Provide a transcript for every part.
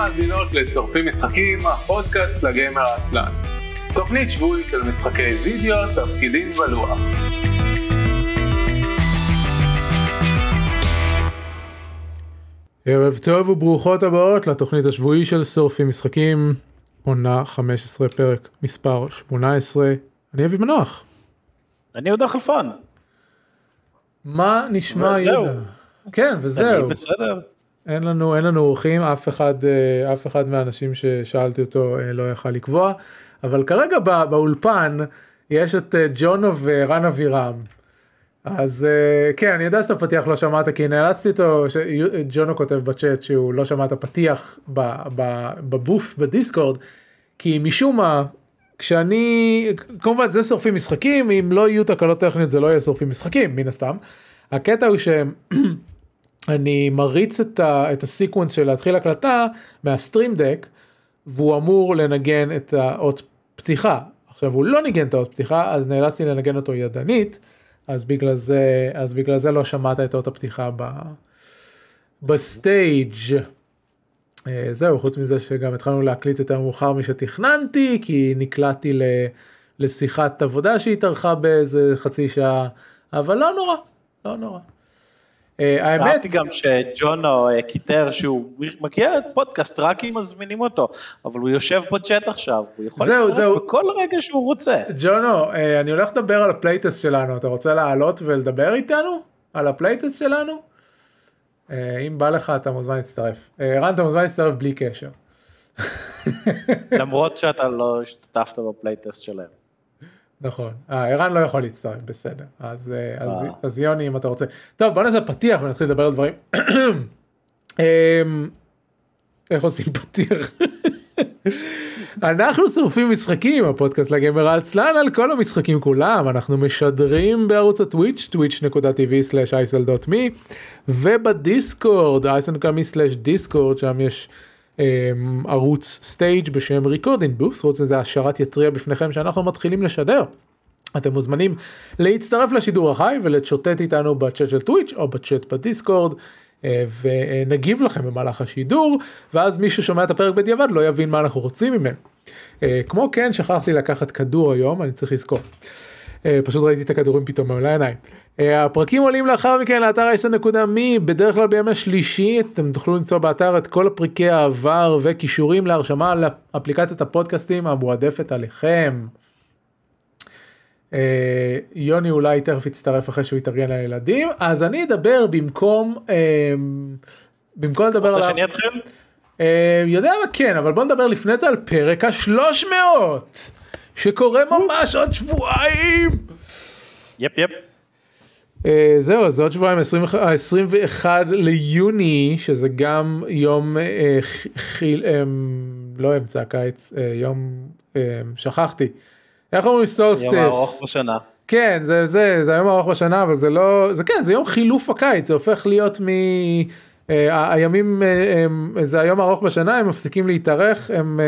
ומאזינות לשורפים משחקים, הפודקאסט לגמר העצלן. תוכנית שבועית של משחקי וידאו, תפקידים ולוח. ערב טוב וברוכות הבאות לתוכנית השבועי של שורפים משחקים, עונה 15 פרק מספר 18. אני אבי מנוח. אני יהודה חלפון. מה נשמע וזהו. יהודה? כן וזהו. אני בסדר. אין לנו אין לנו אורחים אף אחד אה, אף אחד מהאנשים ששאלתי אותו אה, לא יכל לקבוע אבל כרגע בא, באולפן יש את אה, ג'ונו ורן אבירם. אז כן אני יודע שאתה פתיח לא שמעת כי נאלצתי אותו ג'ונו כותב בצ'אט שהוא לא שמע את הפתיח בבוף בדיסקורד כי משום מה כשאני כמובן זה שורפים משחקים אם לא יהיו תקלות טכניות זה לא יהיה שורפים משחקים מן הסתם. הקטע הוא שהם אני מריץ את, ה, את הסיקוונס של להתחיל הקלטה מה Stream Deck והוא אמור לנגן את האות פתיחה. עכשיו הוא לא ניגן את האות פתיחה אז נאלצתי לנגן אותו ידנית אז בגלל זה אז בגלל זה לא שמעת את אות הפתיחה ב, ב stage. אה, זהו חוץ מזה שגם התחלנו להקליט יותר מאוחר משתכננתי כי נקלעתי לשיחת עבודה שהתארכה באיזה חצי שעה אבל לא נורא לא נורא. אה, האמת אהבתי גם שג'ונו אה, קיטר שהוא מגיע לפודקאסט רק אם מזמינים אותו, אבל הוא יושב בצ'אט עכשיו, הוא יכול להצטרף. בכל רגע שהוא רוצה. ג'ונו, אה, אני הולך לדבר על ה playtest שלנו, אתה רוצה לעלות ולדבר איתנו? על ה playtest שלנו? אם בא לך אתה מוזמן להצטרף. רן אתה מוזמן להצטרף בלי קשר. למרות שאתה לא השתתפת ב playtest שלהם. נכון. אה, ערן לא יכול להצטרף, בסדר. אז, אה, אז, אה. אז יוני אם אתה רוצה. טוב בוא נעשה פתיח ונתחיל לדבר על דברים. אמ, איך עושים פתיח? אנחנו שורפים משחקים הפודקאסט לגיימר העצלן על כל המשחקים כולם אנחנו משדרים בערוץ ה Twitch twitch.tv/isl.me וב Discord isl.me/discord שם יש ערוץ stage בשם recording booth חוץ מזה השרת יתריע בפניכם שאנחנו מתחילים לשדר. אתם מוזמנים להצטרף לשידור החי ולצ'וטט איתנו בצ'אט של Twitch או בצ'אט ב Discord אה, ונגיב לכם במהלך השידור ואז מי ששומע את הפרק בדיעבד לא יבין מה אנחנו רוצים ממנו. אה, כמו כן שכחתי לקחת כדור היום אני צריך לזכור. אה, פשוט ראיתי את הכדורים פתאום מול העיניים. אה, הפרקים עולים לאחר מכן לאתר ה-10.מי בדרך כלל בימי שלישי אתם תוכלו למצוא באתר את כל פרקי העבר וקישורים להרשמה לאפליקציית הפודקאסטים המועדפת עליכם. אה, יוני אולי תכף יצטרף אחרי שהוא יתארגן לילדים אז אני אדבר במקום במקום לדבר רוצה על... ה- שאני אתחיל? יודע מה כן אבל בוא נדבר לפני זה על פרק השלוש מאות שקורה ממש עוד שבועיים. יפ יפ. אה, זהו אז עוד שבועיים 21 21 ליוני שזה גם יום ח- חיל אה, לא אמצע הקיץ אה, יום אה, שכחתי. איך אומרים solstice? יום הארוך בשנה. כן זה זה זה היום הארוך בשנה אבל זה לא זה כן זה יום חילוף הקיץ זה הופך להיות מ... הימים זה היום הארוך בשנה הם מפסיקים להתארך הם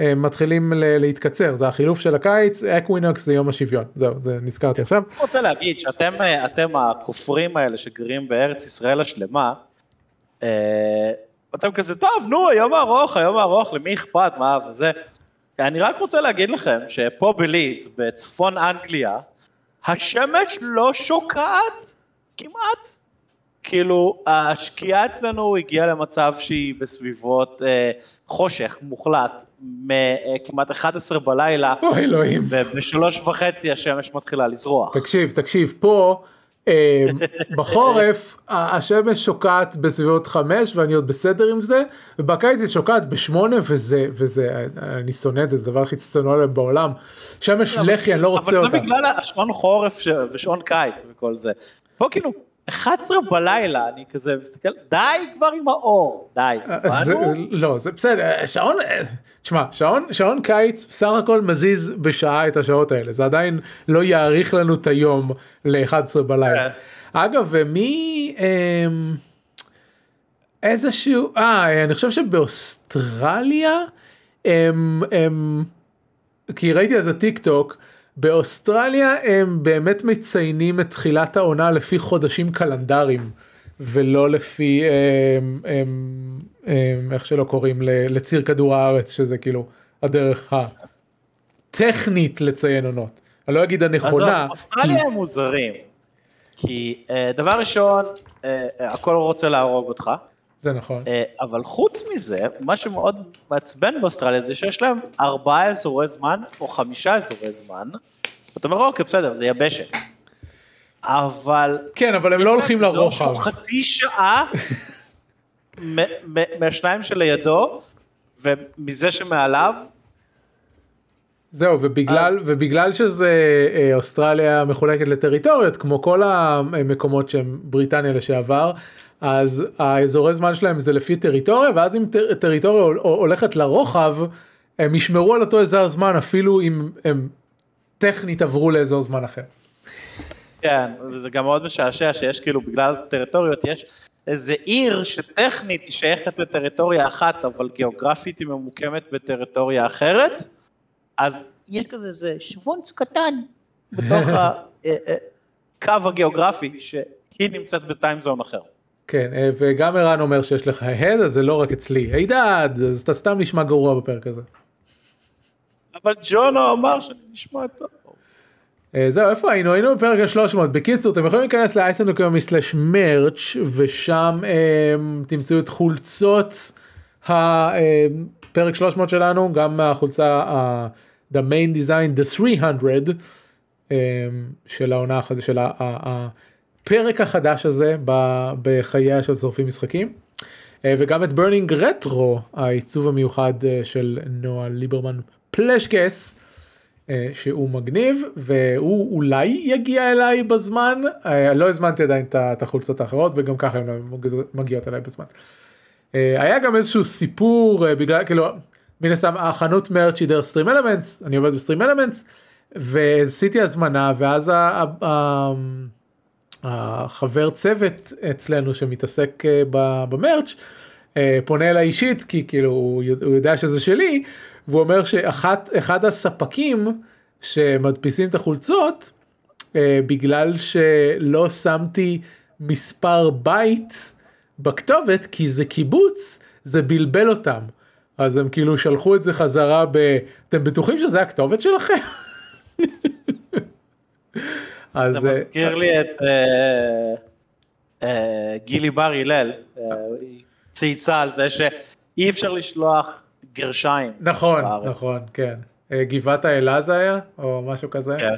מתחילים ל- להתקצר זה החילוף של הקיץ equinox זה יום השוויון זהו זה נזכרתי עכשיו אני רוצה להגיד שאתם אה, אתם הכופרים האלה שגרים בארץ ישראל השלמה, אה, אתם כזה, טוב, נו, היום הארוך, היום הארוך, למי אכפת, מה וזה. אני רק רוצה להגיד לכם שפה בלידס, בצפון אנגליה, השמש לא שוקעת כמעט. כאילו, השקיעה אצלנו הגיעה למצב שהיא בסביבות אה, חושך מוחלט, מכמעט 11 בלילה, אוי אלוהים ובשלוש וחצי השמש מתחילה לזרוח. תקשיב תקשיב פה אה, בחורף השמש שוקעת בסביבות חמש ואני עוד בסדר עם זה ובקיץ היא שוקעת בשמונה וזה וזה אני שונא את זה זה הדבר הכי צנוע עליהם בעולם שמש לחי אני לא רוצה אבל אותה. זה בגלל השעון חורף. ושעון קיץ וכל זה. פה כאילו, 11 בלילה, אני כזה מסתכל, די כבר עם האור, די, אה, זה? לא זה בסדר שעון אה, תשמע שעון שעון קיץ בסך הכל מזיז בשעה את השעות האלה זה עדיין לא יאריך לנו את היום ל-11 בלילה. כן. אגב מי אמ, איזשהו אה אני חושב שבאוסטרליה הם, הם כי ראיתי על זה טיק טוק באוסטרליה הם באמת מציינים את תחילת העונה לפי חודשים קלנדריים ולא לפי איך שלא קוראים לציר כדור הארץ שזה כאילו הדרך הטכנית לציין עונות. אני לא אגיד הנכונה. אוסטרליה הם מוזרים. כי דבר ראשון, הכל רוצה להרוג אותך. זה נכון. אבל חוץ מזה, מה שמאוד מעצבן באוסטרליה זה שיש להם ארבעה אזורי זמן או חמישה אזורי זמן. אתה אומר אוקיי בסדר זה יבשת. אבל... כן אבל הם לא הולכים לרוחב. חצי שעה מהשניים שלידו ומזה שמעליו. זהו ובגלל ובגלל שזה אוסטרליה מחולקת לטריטוריות כמו כל המקומות שהם בריטניה לשעבר אז האזורי זמן שלהם זה לפי טריטוריה ואז אם טריטוריה הולכת לרוחב הם ישמרו על אותו אזור זמן אפילו אם הם טכנית עברו לאזור זמן אחר. כן, וזה גם מאוד משעשע שיש כאילו בגלל טריטוריות יש איזה עיר שטכנית היא שייכת לטריטוריה אחת אבל גיאוגרפית היא ממוקמת בטריטוריה אחרת אז יש כזה איזה שוונץ קטן בתוך הקו הגיאוגרפי שהיא נמצאת בטיימזון אחר. כן וגם ערן אומר שיש לך הד אז זה לא רק אצלי הידד אז אתה סתם נשמע גרוע בפרק הזה. אבל ג'ונו אמר שאני נשמע טוב. זהו איפה היינו היינו בפרק ה-300 בקיצור אתם יכולים להיכנס slash merch ושם תמצאו את חולצות הפרק 300 שלנו גם החולצה the main design the 300 של העונה של הפרק החדש הזה בחייה של שורפים משחקים וגם את Burning Retro העיצוב המיוחד של נועה ליברמן פלשקס. שהוא מגניב והוא אולי יגיע אליי בזמן לא הזמנתי עדיין את החולצות האחרות וגם ככה הן לא מגיעות אליי בזמן. היה גם איזשהו סיפור בגלל כאילו מן הסתם החנות מרצ' היא דרך סטרים אלמנטס אני עובד בסטרים אלמנטס ועשיתי הזמנה ואז החבר צוות אצלנו שמתעסק במרץ' פונה אליי אישית כי כאילו הוא יודע שזה שלי והוא אומר שאחד הספקים שמדפיסים את החולצות בגלל שלא שמתי מספר בית בכתובת כי זה קיבוץ זה בלבל אותם אז הם כאילו שלחו את זה חזרה ב... אתם בטוחים שזה הכתובת שלכם? אז... זה מזכיר לי את גילי בר הלל, צייצה על זה שאי אפשר לשלוח גרשיים. נכון. נכון, כן. גבעת האלה זה היה? או משהו כזה? כן.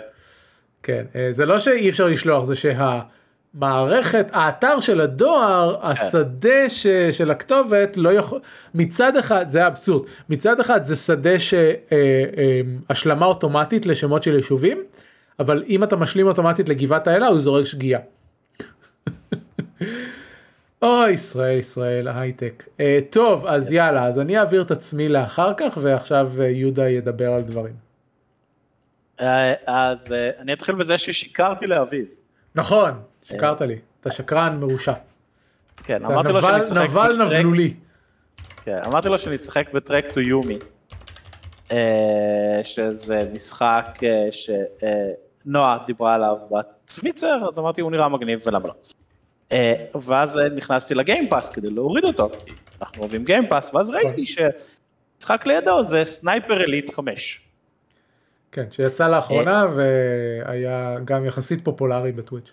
כן, זה לא שאי אפשר לשלוח, זה שהמערכת, האתר של הדואר, כן. השדה ש, של הכתובת, לא יכול, מצד אחד, זה אבסורד, מצד אחד זה שדה שהשלמה אוטומטית לשמות של יישובים, אבל אם אתה משלים אוטומטית לגבעת האלה, הוא זורק שגיאה. אוי ישראל ישראל הייטק uh, טוב אז יאללה אז אני אעביר את עצמי לאחר כך ועכשיו uh, יהודה ידבר על דברים. Uh, אז uh, אני אתחיל בזה ששיקרתי לאביב. נכון שיקרת לי אתה שקרן מרושע. כן אמרתי לו שאני אשחק נבל נבלולי. כן אמרתי לו שאני אשחק בטרק טו יומי. שזה משחק שנועה דיברה עליו בצוויצר אז אמרתי הוא נראה מגניב ולמה לא. ואז נכנסתי ל Game Pass כדי להוריד אותו, אנחנו אוהבים Game Pass, ואז ראיתי שמשחק לידו זה Sniper Elite 5. כן, שיצא לאחרונה והיה גם יחסית פופולרי ב Twitch.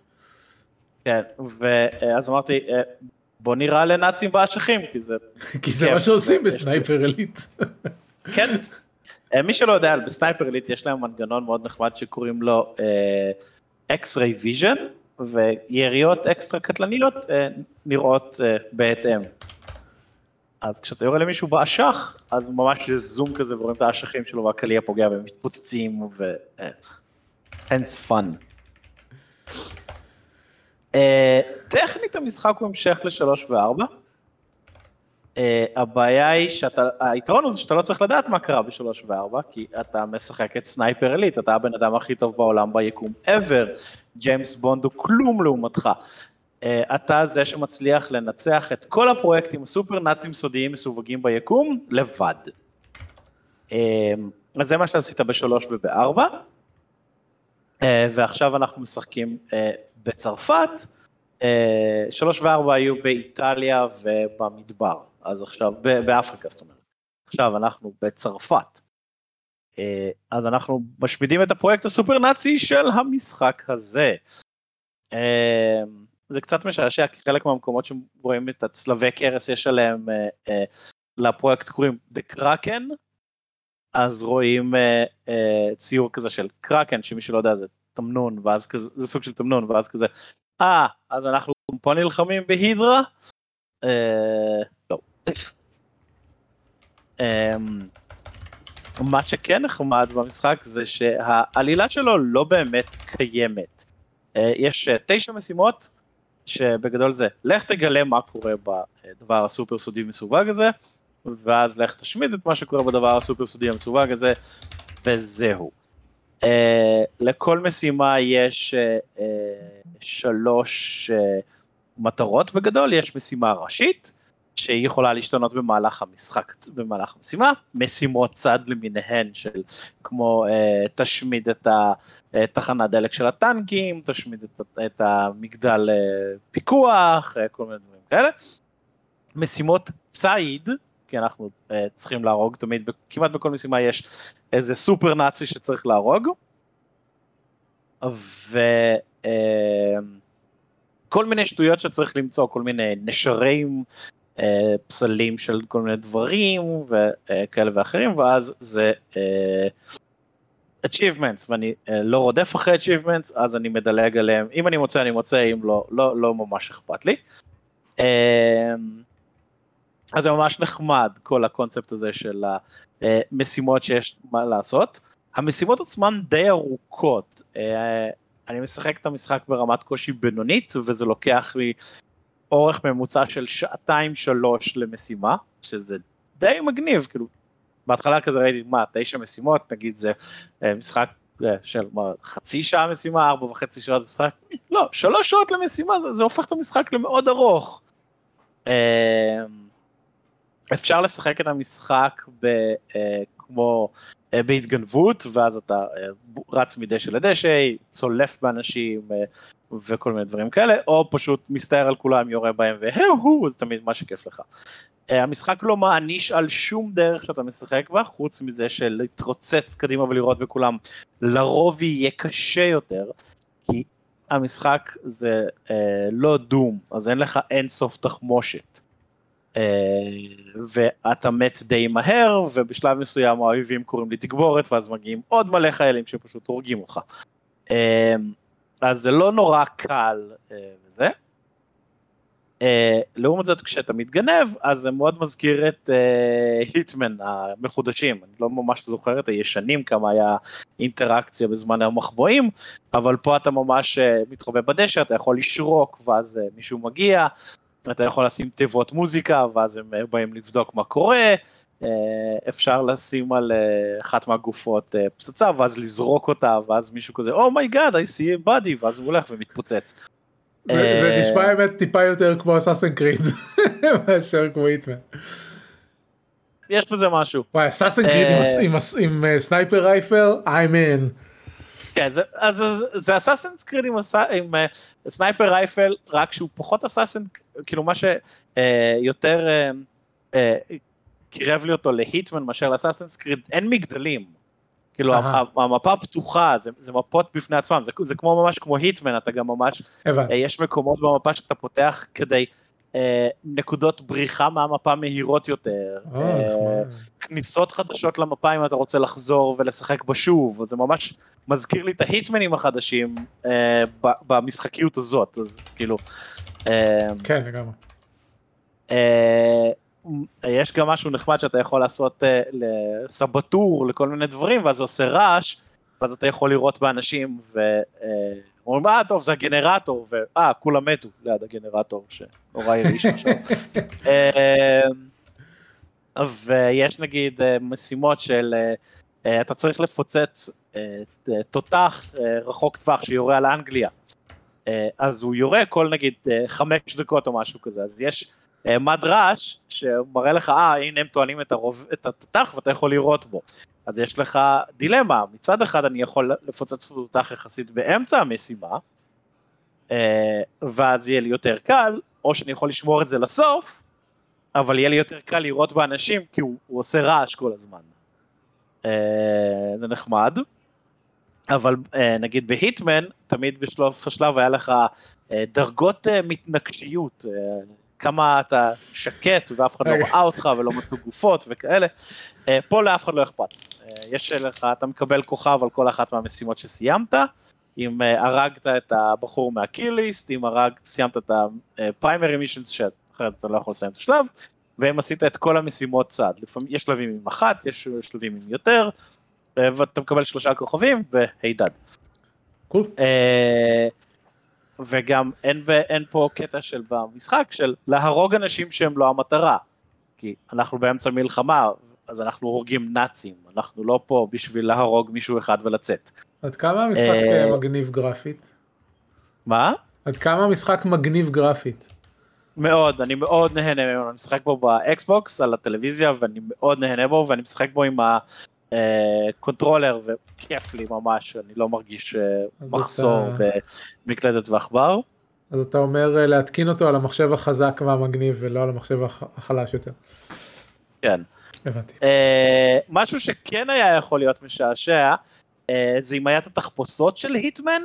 כן, ואז אמרתי, בוא נראה לנאצים באשכים, כי זה... כי זה מה שעושים ב Sniper Elite. כן, מי שלא יודע, ב Sniper Elite יש להם מנגנון מאוד נחמד שקוראים לו X-Ray Vision. ויריות אקסטרה קטלניות אה, נראות אה, בהתאם. אז כשאתה יורה למישהו באשך, אז ממש זה זום כזה ורואים את האשכים שלו והקליע פוגע והם מתפוצצים ו... fun. Uh, טכנית המשחק הוא המשך לשלוש וארבע. Uh, הבעיה היא שאתה, היתרון הוא שאתה לא צריך לדעת מה קרה בשלוש וארבע, כי אתה משחק את סנייפר אליט, אתה הבן אדם הכי טוב בעולם ביקום ever, ג'יימס בונד הוא כלום לעומתך. Uh, אתה זה שמצליח לנצח את כל הפרויקטים הסופר נאצים סודיים מסווגים ביקום, לבד. Uh, אז זה מה שעשית בשלוש ובארבע, uh, ועכשיו אנחנו משחקים uh, בצרפת, שלוש וארבע היו באיטליה ובמדבר, אז עכשיו, באפריקה זאת אומרת. עכשיו אנחנו בצרפת. אה, אז אנחנו משמידים את הפרויקט הסופר נאצי של המשחק הזה. אה, זה קצת משעשע כי חלק מהמקומות שרואים את הצלבי קרס יש עליהם לפרויקט קוראים The Kraken אז רואים ציור כזה של קראקן שמי שלא יודע זה תמנון ואז כזה זה סוג של תמנון ואז כזה אה, אז אנחנו פה נלחמים בהידרה? אה, לא. אמ, מה שכן נחמד במשחק זה שהעלילה שלו לא באמת קיימת. אה, יש אה, תשע משימות שבגדול זה לך תגלה מה קורה בדבר הסופר סודי מסווג הזה ואז לך תשמיד את מה שקורה בדבר הסופר סודי המסווג הזה וזהו. Uh, לכל משימה יש שלוש מטרות בגדול, יש משימה ראשית, שהיא יכולה להשתנות במהלך המשחק, במהלך המשימה, משימות צד למיניהן של כמו uh, תשמיד את התחנת דלק של הטנקים, תשמיד את, את המגדל uh, פיקוח, uh, כל מיני דברים כאלה. משימות ציד, כי אנחנו uh, צריכים להרוג תמיד, כמעט בכל משימה יש איזה סופר נאצי שצריך להרוג. וכל אה, מיני שטויות שצריך למצוא, כל מיני נשרים, אה, פסלים של כל מיני דברים וכאלה ואחרים, ואז זה אה, achievements, ואני לא רודף אחרי achievements, אז אני מדלג עליהם, אם אני מוצא אני מוצא, אם לא, לא, לא ממש אכפת לי. אז זה ממש נחמד כל הקונספט הזה של המשימות שיש מה לעשות. המשימות עצמן די ארוכות, אה, אני משחק את המשחק ברמת קושי בינונית וזה לוקח לי אורך ממוצע של שעתיים שלוש למשימה, שזה די מגניב, כאילו בהתחלה כזה ראיתי מה תשע משימות, נגיד זה אה, משחק אה, של מה, חצי שעה משימה, ארבע וחצי שעות משחק, לא, שלוש שעות למשימה, זה, זה הופך את המשחק למאוד ארוך. אפשר לשחק את המשחק ב, כמו אה, בהתגנבות, ואז אתה אה, רץ מדשא לדשא, צולף באנשים אה, וכל מיני דברים כאלה, או פשוט מסתער על כולם, יורה בהם והוא, זה תמיד מה שכיף לך. המשחק לא מעניש על שום דרך שאתה משחק בה, חוץ מזה של להתרוצץ קדימה ולראות בכולם, לרוב יהיה קשה יותר, כי המשחק זה אה, לא דום, אז אין לך אין סוף תחמושת. אה, ואתה מת די מהר, ובשלב מסוים האויבים קוראים לי תגבורת, ואז מגיעים עוד מלא חיילים שפשוט הורגים אותך. אה, אז זה לא נורא קל אה, וזה. לעומת זאת כשאתה מתגנב אז זה מאוד מזכיר את היטמן המחודשים, אני לא ממש זוכר את הישנים כמה היה אינטראקציה בזמן המחבואים, אבל פה אתה ממש מתחבא בדשא, אתה יכול לשרוק ואז מישהו מגיע, אתה יכול לשים תיבות מוזיקה ואז הם אה, באים לבדוק מה קורה, אה, אפשר לשים על אה, אחת מהגופות פצצה ואז לזרוק אותה ואז מישהו כזה oh my god oh I see a body ואז הוא הולך ומתפוצץ. זה נשמע האמת טיפה יותר כמו Assassin's Creed מאשר כמו Hitman. יש בזה משהו. וואי Assassin's Creed עם sniper rifle I'm in. כן, זה, אז זה Assassin's Creed עם, עם אה, sniper rifle, רק שהוא פחות assassin, כאילו מה שיותר uh, uh, uh, קירב לי אותו ל Hitman מאשר ל Assassin's Creed, אין מגדלים. כאילו uh-huh. המפה פתוחה, זה, זה מפות בפני עצמם, זה, זה כמו ממש כמו Hitman, אתה גם ממש, אה, יש מקומות במפה שאתה פותח כדי אה, נקודות בריחה מהמפה מהירות יותר, oh, אה, כניסות חדשות למפה אם אתה רוצה לחזור ולשחק בה שוב, זה ממש מזכיר לי את ההיטמנים החדשים אה, במשחקיות הזאת, אז כאילו... אה, כן לגמרי. אה, יש גם משהו נחמד שאתה יכול לעשות אה, סבטור לכל מיני דברים ואז זה עושה רעש, ואז אתה יכול לראות באנשים ו... אומרים, אה, טוב, זה הגנרטור, ואה, כולם מתו ליד הגנרטור, שנורא הרעיש עכשיו. אמ, ויש נגיד אה, משימות של, אה, אה, אתה צריך לפוצץ תותח רחוק טווח שיורה על אנגליה. אז הוא יורה כל נגיד חמש דקות או משהו כזה, אז יש מד רעש שמראה לך, אה, הנה הם טוענים את, הרוב, את התותח ואתה יכול לירות בו. אז יש לך דילמה, מצד אחד אני יכול לפוצץ את התותח יחסית באמצע המשימה, אה, ואז יהיה לי יותר קל, או שאני יכול לשמור את זה לסוף, אבל יהיה לי יותר קל לראות באנשים, כי הוא, הוא עושה רעש כל הזמן. אה, זה נחמד. אבל אה, נגיד בהיטמן, תמיד בשלב השלב היה לך אה, דרגות אה, מתנגשיות, אה, כמה אתה שקט ואף אחד לא. ראה אותך ולא מצאו גופות וכאלה. אה, פה לאף אחד לא אכפת. אה, יש לך, אתה מקבל כוכב על כל אחת מהמשימות שסיימת. אם אה, הרגת את הבחור מהקיליסט, אם הרגת, סיימת את הפריימרי מישנס, שאחרת אתה לא יכול לסיים את השלב, ואם עשית את כל המשימות צד. לפעמים יש שלבים עם אחת, יש שלבים עם יותר, ואתה מקבל שלושה כוכבים והידד. קול. אה, וגם אין, אין פה קטע של במשחק של להרוג אנשים שהם לא המטרה. כי אנחנו באמצע מלחמה, אז אנחנו הורגים נאצים, אנחנו לא פה בשביל להרוג מישהו אחד ולצאת. עד כמה המשחק אה, אה, מגניב גרפית? מה? עד כמה המשחק מגניב גרפית? מאוד, אני מאוד נהנה ממנו, אני משחק בו ב Xbox על הטלוויזיה ואני מאוד נהנה בו ואני משחק בו עם ה controller וכיף לי ממש, אני לא מרגיש אה, מחסור אתה- במקלדת ועכבר. אז אתה אומר אה, להתקין אותו על המחשב החזק והמגניב ולא על המחשב הח- החלש יותר. כן. הבנתי. אה, משהו שכן היה יכול להיות משעשע, אה, זה אם היה את התחפושות של היטמן,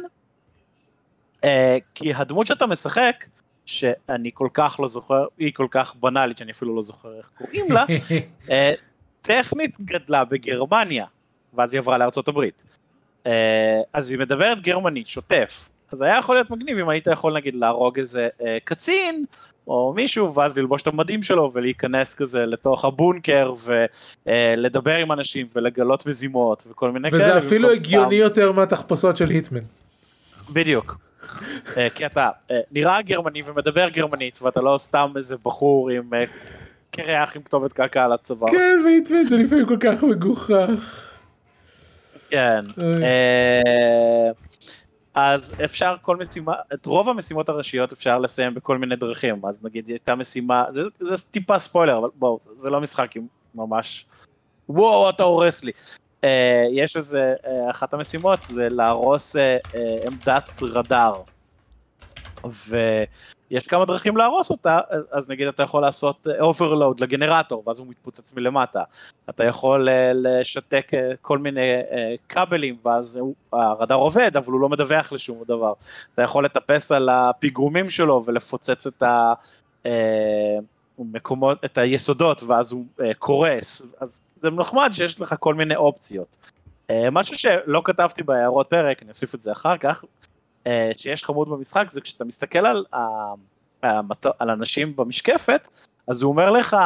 אה, כי הדמות שאתה משחק, שאני כל כך לא זוכר, היא כל כך בנאלית שאני אפילו לא זוכר איך קוראים לה, אה, טכנית גדלה בגרמניה, ואז היא עברה לארצות הברית. אה, אז היא מדברת גרמנית, שוטף. אז היה יכול להיות מגניב אם היית יכול נגיד להרוג איזה אה, קצין, או מישהו, ואז ללבוש את המדים שלו ולהיכנס כזה לתוך הבונקר ולדבר עם אנשים ולגלות מזימות וכל מיני כאלה. וזה אפילו הגיוני יותר מהתחפושות של היטמן. סתם- בדיוק. אה, כי אתה אה, נראה גרמני ומדבר גרמנית ואתה לא סתם איזה בחור עם אה, קרח עם כתובת קרקע על הצוואר. כן, והיטמן זה לפעמים כל כך מגוחך. כן. אה, אז אפשר כל משימה, את רוב המשימות הראשיות אפשר לסיים בכל מיני דרכים, אז נגיד הייתה משימה, זה, זה טיפה ספוילר, אבל בואו, זה לא משחק עם ממש, וואו אתה הורס לי. אה, יש איזה, אה, אחת המשימות זה להרוס אה, אה, עמדת רדאר. ויש כמה דרכים להרוס אותה, אז- נגיד אתה יכול לעשות overload לגנרטור, ואז הוא מתפוצץ מלמטה. אתה יכול אה, לשתק אה, כל מיני אה, כבלים, ואז הרדאר עובד, אבל הוא לא מדווח לשום דבר. אתה יכול לטפס על הפיגומים שלו ולפוצץ את ה... אה, מקומות, את היסודות, ואז הוא אה, קורס. אז זה נחמד שיש לך כל מיני אופציות. אה, משהו שלא כתבתי בהערות פרק, אני אוסיף את זה אחר כך, אה, שיש חמוד במשחק, זה כשאתה מסתכל על, ה- המת- על אנשים במשקפת, אז הוא אומר לך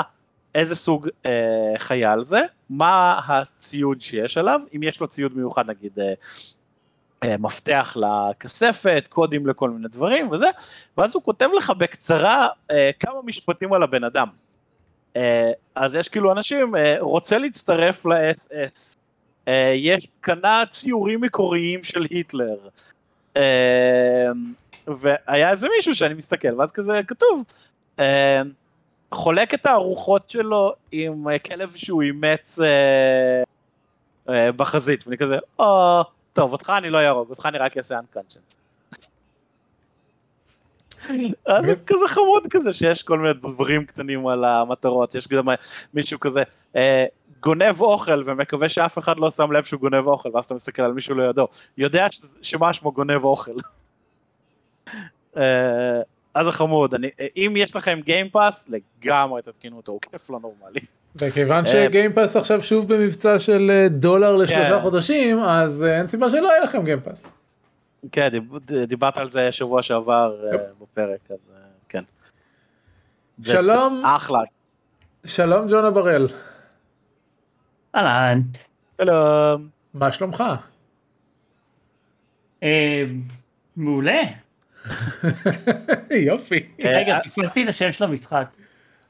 איזה סוג אה, חייל זה, מה הציוד שיש עליו, אם יש לו ציוד מיוחד נגיד אה, אה, מפתח לכספת, קודים לכל מיני דברים וזה, ואז הוא כותב לך בקצרה אה, כמה משפטים על הבן אדם. אה, אז יש כאילו אנשים, אה, רוצה להצטרף ל-SS, אה, יש, קנה ציורים מקוריים של היטלר. אה, והיה איזה מישהו שאני מסתכל, ואז כזה כתוב, אה, חולק את הארוחות שלו עם אה, כלב שהוא אימץ אה, אה, בחזית, ואני כזה, או, טוב, אותך אני לא אהרוג, אותך אני רק אעשה unconscious. אז זה כזה חמוד כזה שיש כל מיני דברים קטנים על המטרות, יש גם מישהו כזה גונב אוכל ומקווה שאף אחד לא שם לב שהוא גונב אוכל, ואז אתה מסתכל על מישהו לידו, יודע שמה שמו גונב אוכל. אה, אז זה חמוד, אני, אם יש לכם גיימפאס, לגמרי תתקינו אותו, הוא כיף לא נורמלי. וכיוון אה, שגיימפאס עכשיו שוב במבצע של אה, דולר לשלושה כן. חודשים, אז אין סיבה שלא יהיה לכם גיימפאס. כן, דיב- דיברת על זה שבוע שעבר. בפרק, אז כן. שלום. אחלה. שלום ג'ונה בראל, אהלן. שלום. מה שלומך? אה, מעולה. יופי. אה, רגע, אה, פספסתי את השם של המשחק.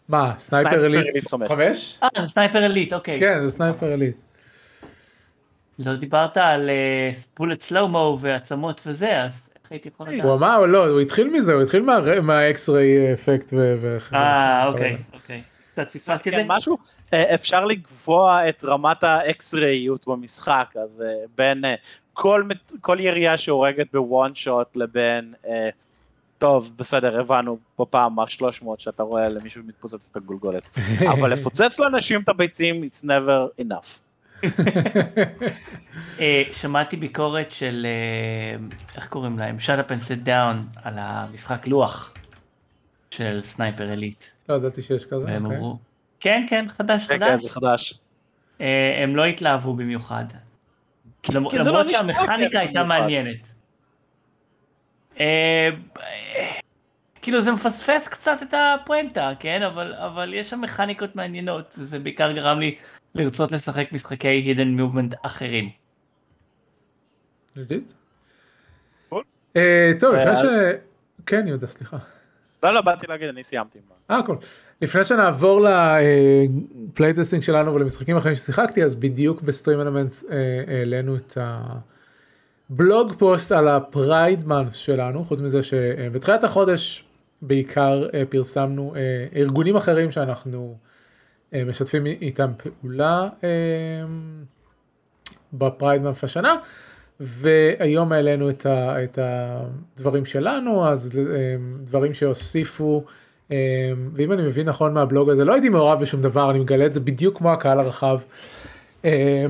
מה, Sniper Elite Elite חמש. חמש? אה, זה Sniper Elite, אוקיי. כן, זה Sniper Elite. לא דיברת על bullet slow-mo ועצמות וזה, אז איך הייתי יכול לדעת? הוא אמר, לא, הוא התחיל מזה, הוא התחיל מה- מה x-ray effect ו... אה, אוקיי, אוקיי. קצת פספסתי את כן, זה? משהו, אה, אפשר לקבוע את רמת האקס-ריות במשחק, אז אה, בין אה, כל כל ירייה שהורגת ב one shot לבין טוב, בסדר, הבנו בפעם ה-300 שאתה רואה למישהו מתפוצץ את הגולגולת. אבל לפוצץ לאנשים את הביצים, it's never enough. שמעתי ביקורת של, איך קוראים להם? shut up and sit down על המשחק לוח של סנייפר אליט. לא ידעתי שיש כזה. והם אוקיי. אמרו, כן, כן, חדש, כן, כן, חדש. זה חדש. אה, הם לא התלהבו במיוחד. למ- כי זה לא למרות נשמע שהמכניקה הייתה במיוחד. מעניינת. אה, כאילו זה מפספס קצת את הפואנטה, כן? אבל, אבל יש שם מכניקות מעניינות, וזה בעיקר גרם לי לרצות לשחק משחקי hidden movement אחרים. cool. אה, טוב, לפני ש... כן, יהודה, סליחה. לא, לא, באתי להגיד, אני סיימתי. אה, הכל. לפני שנעבור ל playtesting שלנו ולמשחקים אחרים ששיחקתי, אז בדיוק ב StreamElements העלינו את הבלוג פוסט על ה Pride Month שלנו, חוץ מזה שבתחילת החודש בעיקר אה, פרסמנו אה, ארגונים אחרים שאנחנו אה, משתפים איתם פעולה אה, ב Pride Month השנה. והיום העלינו את, את הדברים שלנו, אז אה, דברים שהוסיפו, אה, ואם אני מבין נכון מהבלוג הזה, לא הייתי מעורב בשום דבר, אני מגלה את זה בדיוק כמו הקהל הרחב, אה,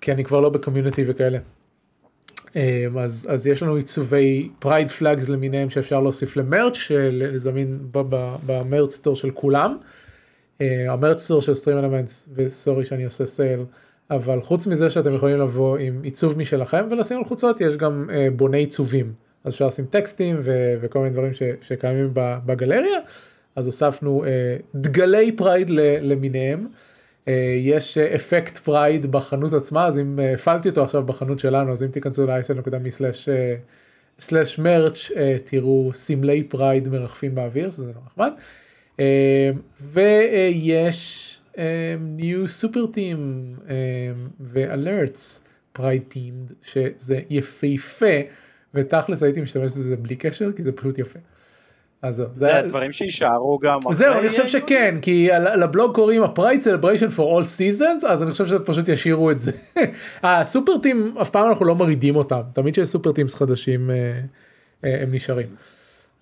כי אני כבר לא ב community וכאלה. אז, אז יש לנו עיצובי pride flags למיניהם שאפשר להוסיף ל merch, לזמין ב merch store של כולם. ה merch store של StreamElements, ו sorry שאני עושה sale. אבל חוץ מזה שאתם יכולים לבוא עם עיצוב משלכם ולשים על חוצות יש גם אה, בוני עיצובים. אז אפשר לשים טקסטים ו- וכל מיני דברים ש- שקיימים בגלריה. אז הוספנו אה, דגלי pride ל- למיניהם. אה, יש אה, אפקט pride בחנות עצמה אז אם אה, הפעלתי אותו עכשיו בחנות שלנו אז אם תיכנסו ל-isl.me/slash merch אה, תראו סמלי pride מרחפים באוויר שזה נורא נחמד. אה, ויש new super theme ו alerts pride themed שזה יפהפה ותכלס הייתי משתמש בזה בלי קשר כי זה פשוט יפה. אז זהו, זה הדברים שיישארו גם זהו אני חושב? שכן כי לבלוג קוראים ה-Pride Celebration for all seasons אז אני חושב שפשוט ישאירו את זה. ה super theme אף פעם אנחנו לא מורידים אותם תמיד שיש super themes חדשים אה, אה, הם נשארים.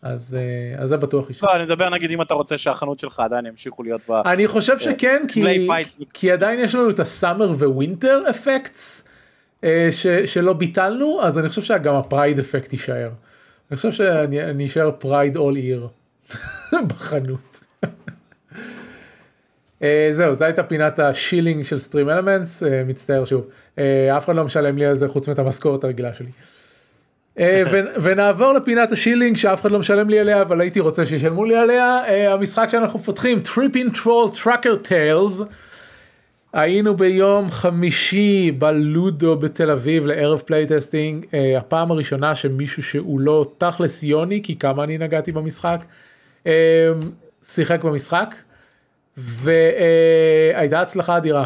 אז אה, אז זה בטוח יישאר. לא, אני מדבר נגיד אם אתה רוצה שהחנות שלך עדיין ימשיכו להיות ב... אני חושב שכן כי. כי עדיין יש לנו את ה summer winter effects שלא ביטלנו אז אני חושב שגם הפרייד אפקט יישאר. אני חושב שאני אני אשאר pride all year בחנות. אה, זהו זו הייתה פינת ה shilling של StreamElements מצטער שוב אה, אף אחד לא משלם לי על זה חוץ מאת המשכורת הרגילה שלי. אה, ונעבור לפינת ה shilling שאף אחד לא משלם לי עליה אבל הייתי רוצה שישלמו לי עליה אה, המשחק שאנחנו מפתחים Trippin' Troll Trucker Tales. היינו ביום חמישי בלודו בתל אביב לערב playtesting אה, הפעם הראשונה שמישהו שהוא לא תכלס יוני כי כמה אני נגעתי במשחק שיחק במשחק והייתה הצלחה אדירה.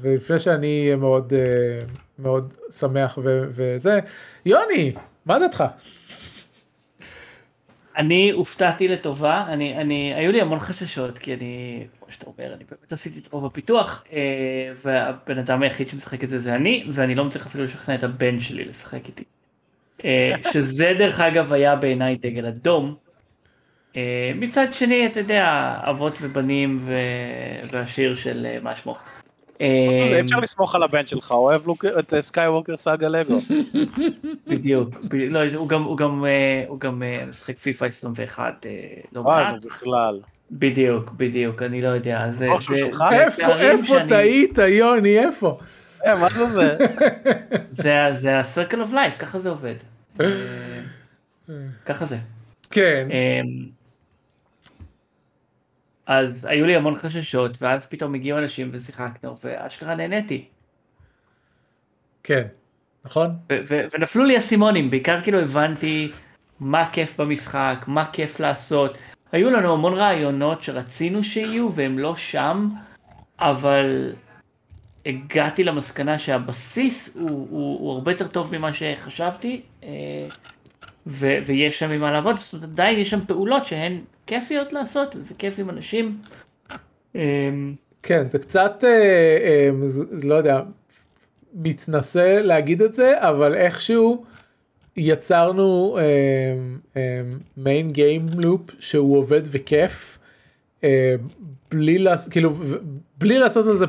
ולפני שאני מאוד מאוד שמח ו- וזה יוני מה דעתך? אני הופתעתי לטובה, אני, אני, היו לי המון חששות, כי אני, כמו שאתה אומר, אני באמת עשיתי את רוב הפיתוח, אה, והבן אדם היחיד שמשחק את זה זה אני, ואני לא מצליח אפילו לשכנע את הבן שלי לשחק איתי. אה, שזה דרך אגב היה בעיניי דגל אדום. אה, מצד שני, אתה יודע, אבות ובנים ו... והשיר של מה שמו. אה, אי אפשר לסמוך על הבן שלך, אוהב לוק- את סקייווקר סאגה לגו. בדיוק, לא, הוא גם, הוא גם, אה, אה, משחק פיפא 21 אה, לא מעט. בכלל. בדיוק, בדיוק, אני לא יודע, איפה טעית יוני איפה? מה זה זה? זה, ה-circle of life, ככה זה עובד. ככה זה. כן אמ, אז היו לי המון חששות, ואז פתאום הגיעו אנשים ושיחקנו, ואשכרה נהניתי. כן נכון ו- ו- ונפלו לי אסימונים, בעיקר כאילו הבנתי מה כיף במשחק, מה כיף לעשות. היו לנו המון רעיונות שרצינו שיהיו והם לא שם, אבל הגעתי למסקנה שהבסיס הוא, הוא, הוא הרבה יותר טוב ממה שחשבתי, אה, ו- ויש שם ממה לעבוד, זאת אומרת עדיין יש שם פעולות שהן כיפיות לעשות, וזה כיף עם אנשים. אמ, כן זה קצת אה, אה, לא יודע מתנשא להגיד את זה אבל איכשהו יצרנו מיין גיים לופ שהוא עובד וכיף אה, בלי לעשות כאילו בלי לעשות על זה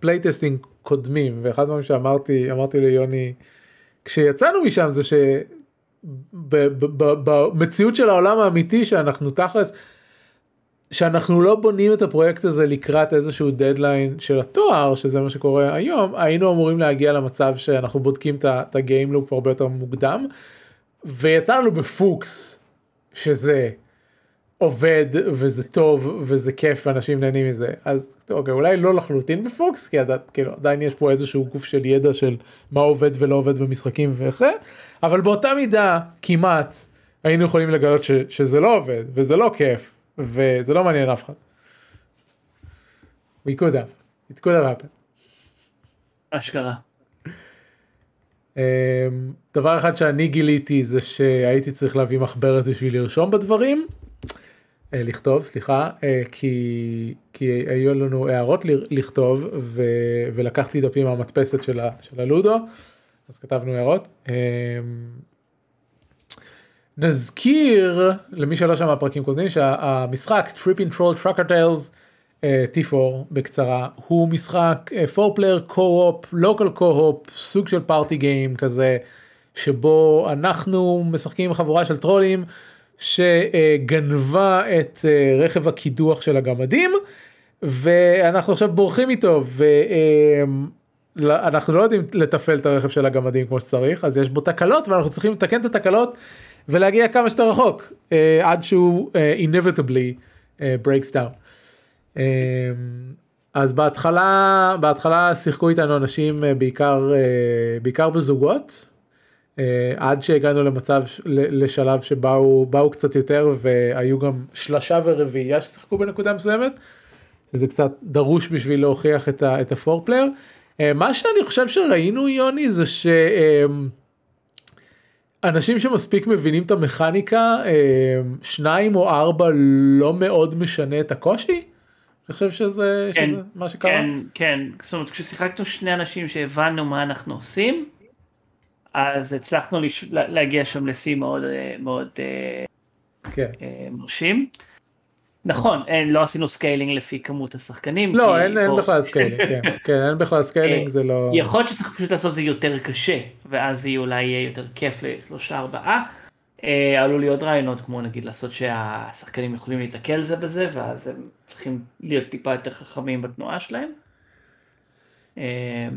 playtesting קודמים ואחד הדברים שאמרתי אמרתי ליוני כשיצאנו משם זה שבמציאות של העולם האמיתי שאנחנו תכלס שאנחנו לא בונים את הפרויקט הזה לקראת איזשהו דדליין של התואר שזה מה שקורה היום היינו אמורים להגיע למצב שאנחנו בודקים את ה game loop הרבה יותר מוקדם ויצא לנו בפוקס שזה עובד וזה טוב וזה כיף ואנשים נהנים מזה אז אוקיי אולי לא לחלוטין בפוקס כי עדיין, כאילו, עדיין יש פה איזשהו גוף של ידע של מה עובד ולא עובד במשחקים ואיך זה אבל באותה מידה כמעט היינו יכולים לגלות ש, שזה לא עובד וזה לא כיף וזה לא מעניין אף אחד. We could have, it could have happened. אשכרה. אמ, דבר אחד שאני גיליתי זה שהייתי צריך להביא מחברת בשביל לרשום בדברים. אה, לכתוב סליחה אה, כי כי היו לנו הערות לכתוב ו, ולקחתי דפים מהמדפסת של, של הלודו אז כתבנו הערות. אמ, נזכיר למי שלא שמע פרקים קודמים שהמשחק Tripping Troll Trucker Tales T4 בקצרה הוא משחק 4 player co-op local co-op סוג של פארטי גיים כזה שבו אנחנו משחקים עם חבורה של טרולים שגנבה את אה, רכב הקידוח של הגמדים ואנחנו עכשיו בורחים איתו ואנחנו לא יודעים לתפעל את הרכב של הגמדים כמו שצריך אז יש בו תקלות ואנחנו צריכים לתקן את התקלות ולהגיע כמה שיותר רחוק uh, עד שהוא inevitably breaks down. אז בהתחלה בהתחלה שיחקו איתנו אנשים בעיקר בעיקר בזוגות עד שהגענו למצב לשלב שבאו באו קצת יותר והיו גם שלושה ורביעייה ששיחקו בנקודה מסוימת. זה קצת דרוש בשביל להוכיח את הפורפלייר. Uh, מה שאני חושב שראינו יוני זה ש... Uh, אנשים שמספיק מבינים את המכניקה אה, שניים או ארבע לא מאוד משנה את הקושי. אני חושב שזה, כן, שזה מה שקרה. כן, כן, זאת אומרת כששיחקנו שני אנשים שהבנו מה אנחנו עושים, אז הצלחנו לש... להגיע שם לשיא מאוד אה, מאוד אה, כן. מרשים. נכון, אין, לא עשינו scaling לפי כמות השחקנים. לא, אין, אין בכלל scaling, כן, כן, אין בכלל scaling, זה לא... יכול להיות שצריך פשוט לעשות את זה יותר קשה, ואז זה אולי יהיה יותר כיף לשלושה ארבעה. אה, עלו לי עוד רעיונות, כמו נגיד לעשות שהשחקנים יכולים להתקל זה בזה, ואז הם צריכים להיות טיפה יותר חכמים בתנועה שלהם. אה,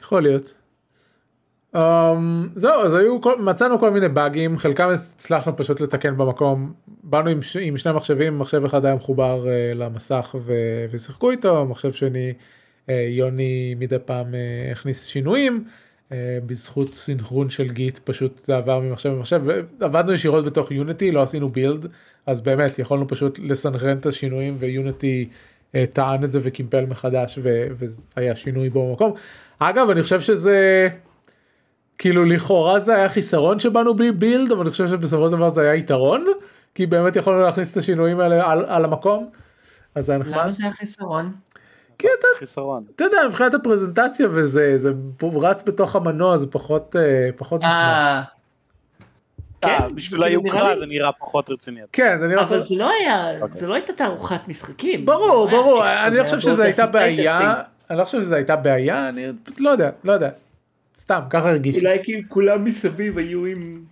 יכול להיות. Um, זהו אז היו כל, מצאנו כל מיני באגים חלקם הצלחנו פשוט לתקן במקום באנו עם, ש, עם שני מחשבים מחשב אחד היה מחובר uh, למסך ו, ושיחקו איתו מחשב שני uh, יוני מדי פעם uh, הכניס שינויים uh, בזכות סינכרון של גיט פשוט זה עבר ממחשב למחשב עבדנו ישירות בתוך יוניטי לא עשינו בילד אז באמת יכולנו פשוט לסנכרן את השינויים ויוניטי uh, טען את זה וקימפל מחדש ו, והיה שינוי בו במקום אגב אני חושב שזה. כאילו לכאורה זה היה חיסרון שבאנו בלי בילד אבל אני חושב שבסופו של דבר זה היה יתרון כי באמת יכולנו להכניס את השינויים האלה על, על המקום. אז זה היה נחמד. למה זה היה חיסרון? כי אתה, חיסרון. אתה יודע מבחינת הפרזנטציה וזה זה רץ בתוך המנוע זה פחות אה, פחות נשמע. אה, כן, בשביל היוקרה זה נראה פחות רציני. כן זה נראה. אבל זה לא היה אוקיי. זה לא הייתה תערוכת משחקים. ברור ברור אני לא חושב שזה הייתה בעיה אני לא חושב שזה הייתה בעיה אני לא יודע לא יודע סתם ככה הרגיש. אולי כי כולם מסביב היו עם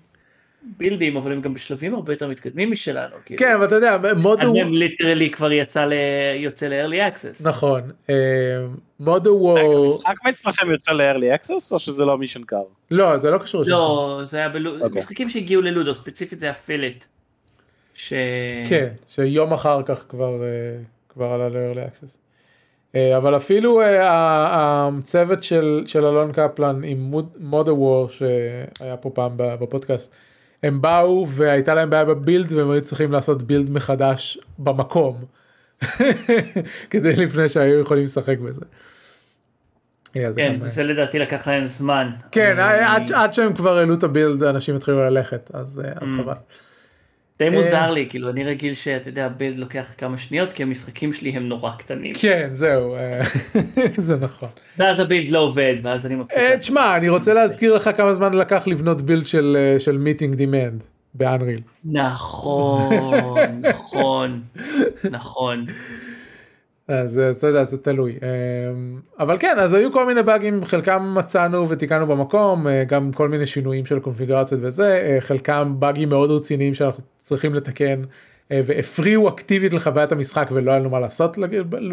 בילדים אבל הם גם בשלבים הרבה יותר מתקדמים משלנו. כאילו. כן אבל אתה יודע מודו. הם ליטרלי כבר יצא ל... יוצא ל-early access. נכון. מודו וור. המשחק אצלכם יוצא ל-early access או שזה לא מישן קאר? לא זה לא קשור. לא זה היה אוקיי. משחקים שהגיעו ללודו ספציפית זה היה פלט. ש... כן שיום אחר כך כבר אה, כבר עלה ל-early access. אה, אבל אפילו אה, הצוות של, של אלון קפלן עם מודה וור שהיה פה פעם בפודקאסט הם באו והייתה להם בעיה בבילד והם היו צריכים לעשות בילד מחדש במקום כדי לפני שהיו יכולים לשחק בזה. כן, זה לדעתי לקח להם זמן. כן, עד, שהם כבר העלו את ה build אנשים התחילו ללכת אז, אז mm. חבל. די מוזר לי, כאילו אני רגיל שאתה יודע, build לוקח כמה שניות, כי המשחקים שלי הם נורא קטנים. כן, זהו, אה, זה נכון. ואז ה build לא עובד, ואז אני מקפיץ. אה, תשמע, אני רוצה להזכיר לך כמה זמן לקח לבנות build של אה, Meeting Demand באנריל. נכון, נכון, נכון. אז אה, אתה יודע זה תלוי אבל כן אז היו כל מיני באגים חלקם מצאנו ותיקנו במקום אה, גם כל מיני שינויים של קונפיגרציות וזה אה, חלקם באגים מאוד רציניים שאנחנו צריכים לתקן אה, והפריעו אקטיבית לחוויית המשחק ולא היה לנו מה לעשות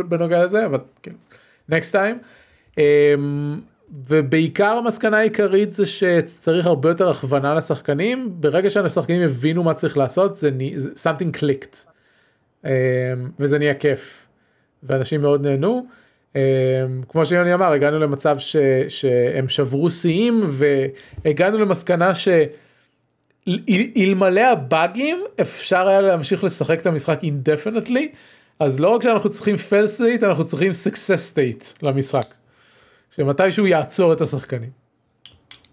בנוגע לזה אבל כן next time. אמ, ובעיקר המסקנה העיקרית זה שצריך הרבה יותר הכוונה לשחקנים ברגע שהשחקנים הבינו מה צריך לעשות זה, something clicked אמ, וזה נהיה כיף. ואנשים מאוד נהנו. אמ, כמו שיוני אמר הגענו למצב ש, שהם שברו שיאים והגענו למסקנה שאלמלא הבאגים אפשר היה להמשיך לשחק את המשחק indefinitely אז לא רק שאנחנו צריכים fail state אנחנו צריכים success state למשחק. שמתישהו יעצור את השחקנים.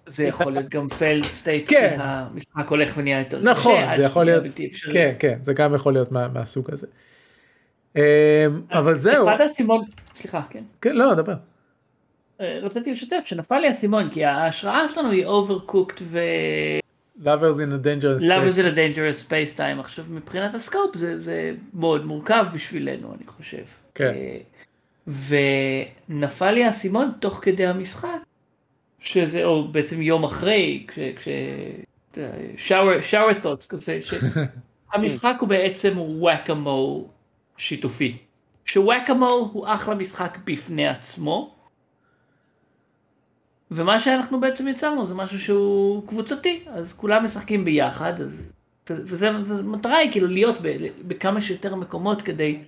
זה יכול להיות גם fail state, כן. המשחק הולך ונהיה יותר קשה. נכון זה יכול להיות. כן כן זה גם יכול להיות מה, מהסוג הזה. אמ, אבל זהו אחד האסימון, סליחה, כן. כן לא דבר. אה, רציתי לשתף שנפל לי האסימון, כי ההשראה שלנו היא ו... lovers in a dangerous Love state. is in a dangerous space time. עכשיו מבחינת הסקופ זה, זה מאוד מורכב בשבילנו אני חושב. כן. אה, ונפל לי האסימון תוך כדי המשחק, שזה, או בעצם יום אחרי, כש... כש shower, shower thoughts כזה, שהמשחק הוא בעצם וואקמול שיתופי. שוואקמול הוא אחלה משחק בפני עצמו. ומה שאנחנו בעצם יצרנו זה משהו שהוא קבוצתי, אז כולם משחקים ביחד, אז, וזה, המטרה היא כאילו להיות ב, בכמה שיותר מקומות כדי,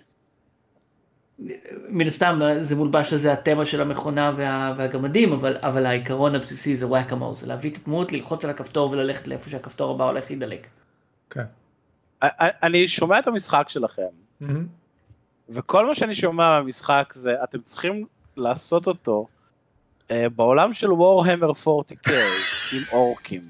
מן הסתם זה מולבש לזה התמה של המכונה וה, והגמדים, אבל, אבל העיקרון הבסיסי זה וואקמול, זה להביא את הדמות, ללחוץ על הכפתור וללכת לאיפה שהכפתור הבא הולך להידלק. כן. אני שומע את המשחק שלכם, מהמם. וכל מה שאני שומע מהמשחק זה, אתם צריכים לעשות אותו בעולם של וורהמר 40K עם אורקים.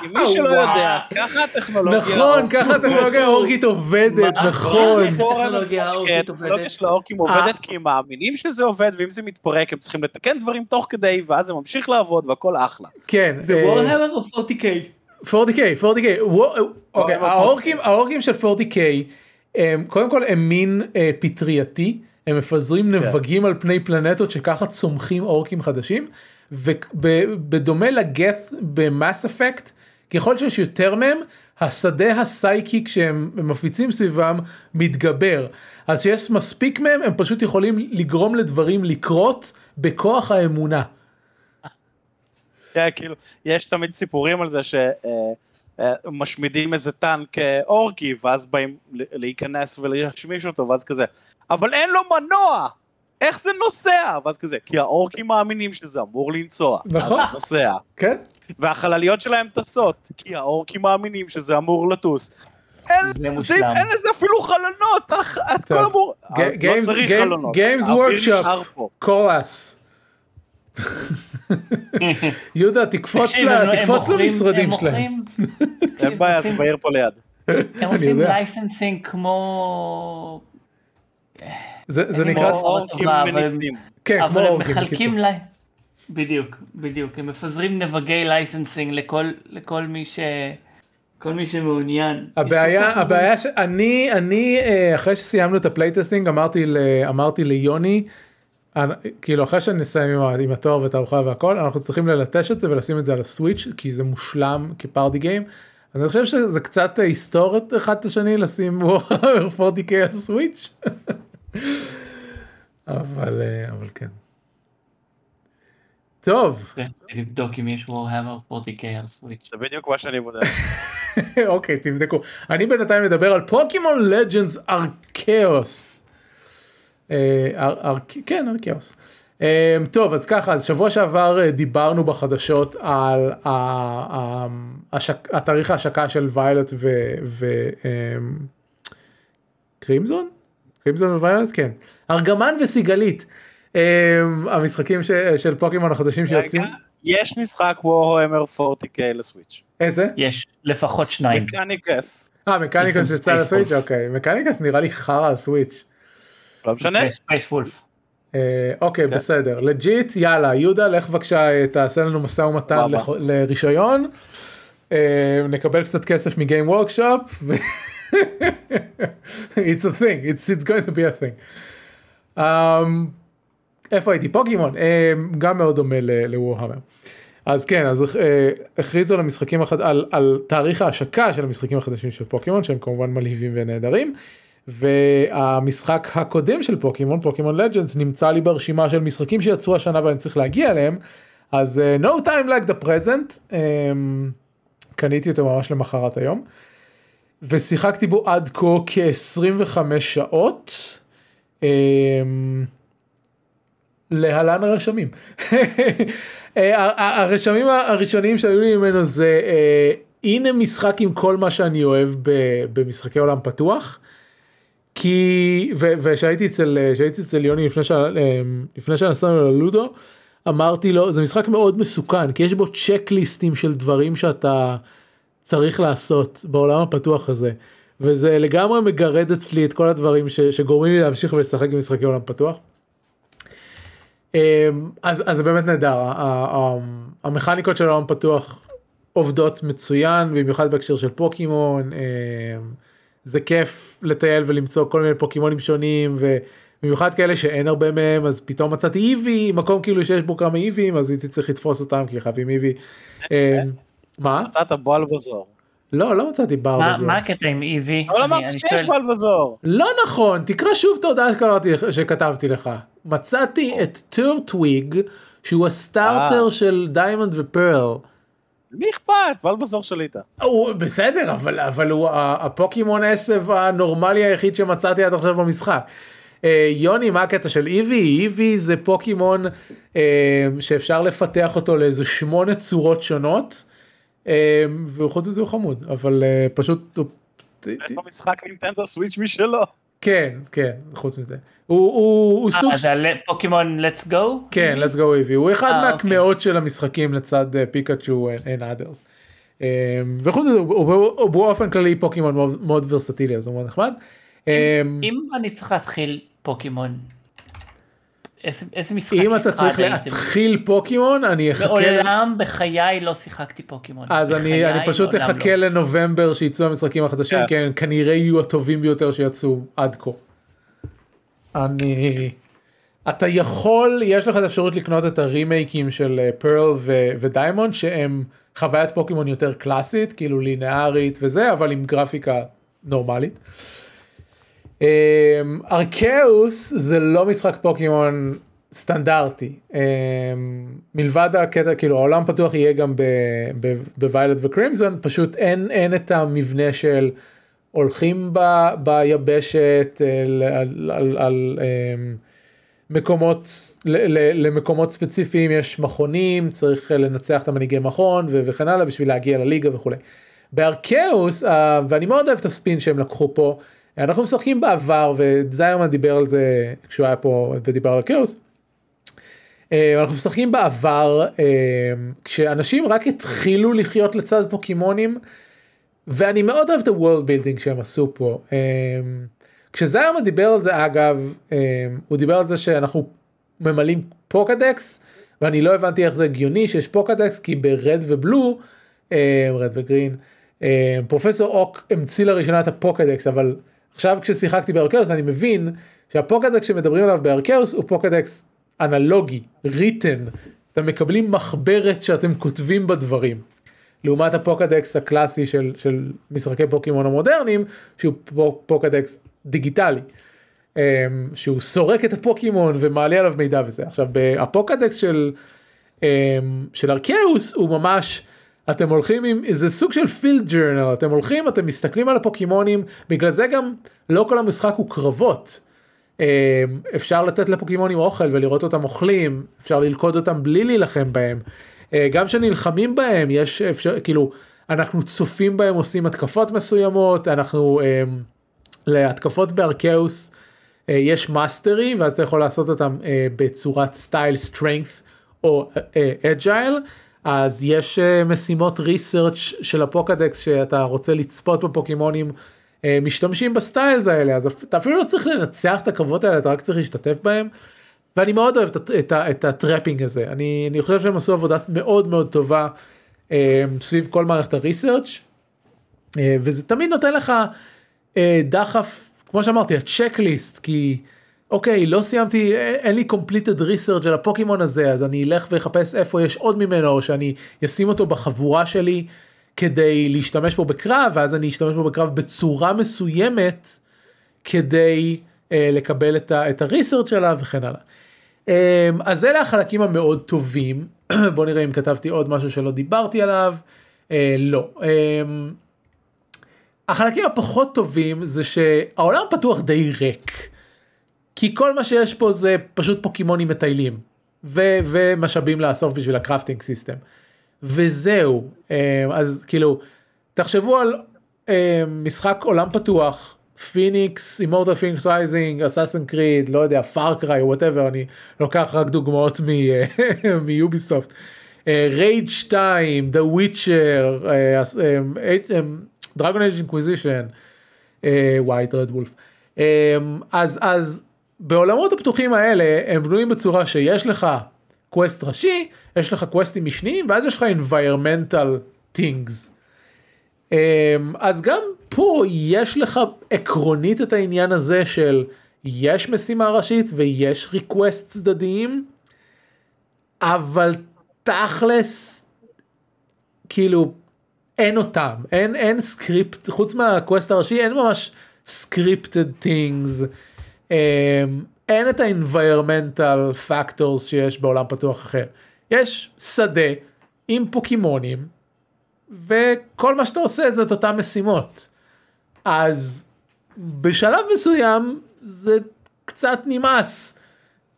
כי מי שלא. יודע, ככה הטכנולוגיה... נכון ככה הטכנולוגיה האורגית עובדת? נכון. הטכנולוגיה האורקית של האורקים עובדת כי הם מאמינים שזה עובד, ואם זה מתפרק הם צריכים לתקן דברים תוך כדי, ואז זה ממשיך לעבוד והכל אחלה. כן. זה אה, וורהמר או 40K? 40K 40K וו- אוקיי האורקים האורקים של 40K הם קודם כל הם מין אה, פטרייתי הם מפזרים נבגים על פני פלנטות שככה צומחים אורקים חדשים ובדומה לגת במאס אפקט ככל שיש יותר מהם השדה הסייקיק שהם מפיצים סביבם מתגבר אז שיש מספיק מהם הם פשוט יכולים לגרום לדברים לקרות בכוח האמונה. כן, כאילו, יש תמיד סיפורים על זה שמשמידים איזה טנק אה, אורקי, ואז באים להיכנס ולהשמיש אותו, ואז כזה, אבל אין לו מנוע! איך זה נוסע? ואז כזה, כי האורקים מאמינים שזה אמור לנסוע. נכון. אז זה נוסע. כן? והחלליות שלהם טסות, כי האורקים מאמינים שזה אמור לטוס. אין, זה זה, מושלם. אין לזה אפילו חלונות, את. כל אמור, לא Games- צריך חלונות, Games האוויר Workshop. נשאר פה. קולאס. יהודה תקפוץ מוכרים- למשרדים הם שלהם. אין בעיה, זה בעיר פה ליד. הם עושים. לייסנסינג כמו... זה זה נקרא אורקים טובה, אבל- מניקים. כן כמו אבל הם אורקים, מחלקים. לי... בדיוק, בדיוק. הם מפזרים נבגי לייסנסינג לכל לכל מי ש... כל מי שמעוניין. הבעיה הבעיה שאני אני אה, אחרי שסיימנו את ה playtesting אמרתי ל- אמרתי ליוני. כאילו אחרי שנסיים עם עם התואר והתערוכה והכל אנחנו צריכים ללטש את זה ולשים את זה על ה Switch כי זה מושלם כ party game. אז אני חושב שזה קצת יסתור אחד את השני לשים 40K על Switch. אבל אה, אבל כן. טוב כן, לבדוק אם יש וורהמר 40K על סוויץ'. זה בדיוק מה שאני בודק. אוקיי תבדקו אני בינתיים מדבר על פוקימון לג'נדס ארקיאוס. כן ארקיאוס. אה, טוב אז ככה אז שבוע שעבר אה, דיברנו בחדשות על התאריך ההשקה של ויילוט וקרימזון? קרימזון וויילוט? כן. ארגמן וסיגלית. אה, המשחקים ש- של פוקימון החדשים שיוצאים. יש משחק Warhammer 40K ל Switch. איזה? יש לפחות שניים. Mechanicus. אה Mechanicus יצא ל Switch. אוקיי Mechanicus נראה לי חרא על Switch. לא משנה. Space Wolf. אה, אוקיי כן. בסדר legit יאללה יהודה לך בבקשה אה, תעשה לנו משא ומתן לרישיון. אה, נקבל קצת כסף מ Games Workshop. it's a thing it's it's going to be a thing. Um, איפה הייתי פוקימון אה, גם מאוד דומה לוורהמר. אז כן אז אה, הכריזו על המשחקים החד... על, על תאריך ההשקה של המשחקים החדשים של פוקימון שהם כמובן מלהיבים ונהדרים. והמשחק הקודם של פוקימון פוקימון לג'נדס נמצא לי ברשימה של משחקים שיצאו השנה ואני צריך להגיע אליהם אז uh, no time like the present um, קניתי אותו ממש למחרת היום ושיחקתי בו עד כה כ-25 שעות. Um, להלן הרשמים. אה, הרשמים הראשונים שהיו לי ממנו זה אה, הנה משחק עם כל מה שאני אוהב במשחקי עולם פתוח. כי ושהייתי אצל שהייתי אצל יוני לפני אה, לפני שנסענו ללודו אמרתי לו זה משחק מאוד מסוכן כי יש בו צ'קליסטים של דברים שאתה צריך לעשות בעולם הפתוח הזה וזה לגמרי מגרד אצלי את כל הדברים ש- שגורמים לי להמשיך ולשחק במשחקי עולם פתוח. אמ, אז אז זה באמת נהדר המכניקות של העולם פתוח עובדות מצוין במיוחד בהקשר של פוקימון אמ, זה כיף לטייל ולמצוא כל מיני פוקימונים שונים ובמיוחד כאלה שאין הרבה מהם אז פתאום מצאתי Eevee מקום כאילו שיש בו כמה Eeveeים אז הייתי צריך לתפוס אותם כי חייבים Eevee. אמ, מה? מצאת Bulbasaur. לא לא מצאתי בר מה הקטע עם Eevee? אבל אני- אמרת אני שיש Bulbasaur. לא נכון תקרא שוב את ההודעה שכתבתי לך מצאתי את Turtwig שהוא ה starter אה. של Diamond ו Pearl. מי אכפת? Bulbasaur שליטה. הוא בסדר אבל הוא הפוקימון עשב הנורמלי היחיד שמצאתי עד עכשיו במשחק. אה, יוני מה הקטע של איבי איבי זה פוקימון אה, שאפשר לפתח אותו לאיזה שמונה צורות שונות. אה, וחוץ מזה הוא חמוד אבל אה, פשוט יש לו משחק נינטנדו סוויץ' משלו. כן כן חוץ מזה הוא, הוא, הוא סוג אה, זה על פוקימון let's go? כן, let's go איבי, הוא אחד אה, מהקמעות של המשחקים לצד פיקאצ'ו and others. אה, וחוץ מזה, הוא- באופן כללי פוקימון מאוד- ורסטילי, אז הוא מאוד נחמד. אם אני צריך להתחיל פוקימון, איזה- איזה משחק אם אתה צריך להתחיל פוקימון, אני אחכה, מעולם בחיי לא שיחקתי פוקימון. אז אני אני פשוט אחכה לא. לנובמבר שיצאו המשחקים החדשים, כן. כי הם כנראה יהיו הטובים ביותר שיצאו עד כה. אני... אתה יכול, יש לך את האפשרות לקנות את הרימייקים של אה, Pearl ו Diamond שהם חוויית פוקימון יותר קלאסית, כאילו לינארית וזה, אבל עם גרפיקה נורמלית. אמ, ארקאוס זה לא משחק פוקימון סטנדרטי. אמ, מלבד הקטע, כאילו העולם פתוח יהיה גם בוויילט וקרימזון, פשוט אין, אין את המבנה של הולכים ב, ביבשת על, על, על, על אמ, מקומות, ל, ל, למקומות ספציפיים יש מכונים, צריך לנצח את המנהיגי מכון וכן הלאה בשביל להגיע לליגה וכולי. בארקאוס, אה, ואני מאוד אוהב את הספין שהם לקחו פה, אנחנו משחקים בעבר וזיירמן דיבר על זה כשהוא היה פה ודיבר על ארקאוס. אה, אנחנו משחקים בעבר אה, כשאנשים רק התחילו לחיות לצד פוקימונים ואני מאוד אוהב את ה-world building שהם עשו פה. אה, כשזיירמן דיבר על זה אגב הוא דיבר על זה שאנחנו ממלאים פוקדקס ואני לא הבנתי איך זה הגיוני שיש פוקדקס כי ברד ובלו Red ו Green פרופסור Oak המציא לראשונה את ה Pokédex אבל עכשיו כששיחקתי ב Arceus אני מבין שה Pokédex שמדברים עליו ב Arceus הוא Pokédex אנלוגי written אתם מקבלים מחברת שאתם כותבים בדברים. לעומת ה Pokédex הקלאסי של, של משחקי פוקימון המודרניים שהוא פוק- Pokédex דיגיטלי. אמ, שהוא סורק את הפוקימון ומעלה עליו מידע וזה. עכשיו ה Pokédex של, אמ, של Arceus הוא ממש אתם הולכים עם איזה סוג של field journal אתם הולכים אתם מסתכלים על הפוקימונים בגלל זה גם לא כל המשחק הוא קרבות. אמ, אפשר לתת לפוקימונים אוכל ולראות אותם אוכלים אפשר ללכוד אותם בלי להילחם בהם. אה, גם כשנלחמים בהם יש אפשר כאילו אנחנו צופים בהם עושים התקפות מסוימות אנחנו אמ, להתקפות ב Arceus אה, יש mastery ואז אתה יכול לעשות אותם אה, בצורת style strength או agile, אז יש אה, משימות research של ה Pokédex שאתה רוצה לצפות בפוקימונים אה, משתמשים ב styles האלה, אז אתה אפילו לא צריך לנצח את הקרבות האלה, אתה רק צריך להשתתף בהם. ואני מאוד אוהב את, את, את ה trapping הזה, אני, אני חושב שהם עשו עבודה מאוד מאוד טובה אה, סביב כל מערכת ה research וזה תמיד נותן לך דחף, כמו שאמרתי, ה checklist, כי אוקיי, לא סיימתי, אין לי completed research על הפוקימון הזה, אז אני אלך ואחפש איפה יש עוד ממנו, או שאני אשים אותו בחבורה שלי כדי להשתמש בו בקרב, ואז אני אשתמש בו בקרב בצורה מסוימת כדי אה, לקבל את, ה, את הריסרצ' שלה וכן הלאה. אה, אז אלה החלקים המאוד טובים, בוא נראה אם כתבתי עוד משהו שלא דיברתי עליו, אה, לא. אה, החלקים הפחות טובים זה שהעולם פתוח די ריק. כי כל מה שיש פה זה פשוט פוקימונים מטיילים ו- ומשאבים לאסוף בשביל ה crafting system. וזהו אה, אז כאילו תחשבו על אה, משחק עולם פתוח Fenyx Immortals Fenyx Rising Assassin's Creed לא יודע Far Cry whatever אני לוקח רק דוגמאות מ Ubisoft. Red 2 The Witcher Dragon Age Inquisition wait Dread Wolf אז אז בעולמות הפתוחים האלה הם בנויים בצורה שיש לך quest ראשי, יש לך קווסטים משניים ואז יש לך environmental things. אמ, אז גם פה יש לך עקרונית את העניין הזה של יש משימה ראשית ויש request צדדיים, אבל תכלס כאילו אין אותם, אין, אין script, חוץ מה quest הראשי אין ממש scripted things. אמ, אין את ה environmental factors שיש בעולם פתוח אחר. יש שדה עם פוקימונים וכל מה שאתה עושה זה את אותן משימות. אז בשלב מסוים זה קצת נמאס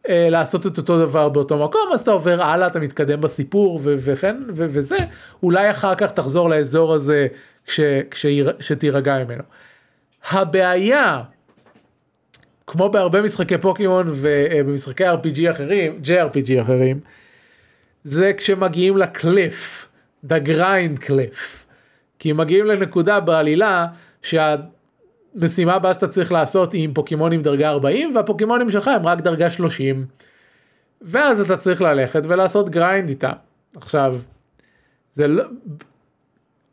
אה, לעשות את אותו דבר באותו מקום אז אתה עובר הלאה אתה מתקדם בסיפור ו- וכן ו- וזה אולי אחר כך תחזור לאזור הזה כש- כשתירגע ממנו. הבעיה כמו בהרבה משחקי פוקימון ובמשחקי RPG אחרים, JRPG אחרים, זה כשמגיעים לקליף, the grind cliff. כי מגיעים לנקודה בעלילה שהמשימה הבאה שאתה צריך לעשות היא עם פוקימונים דרגה 40 והפוקימונים שלך הם רק דרגה 30. ואז אתה צריך ללכת ולעשות grind איתם. עכשיו, זה לא...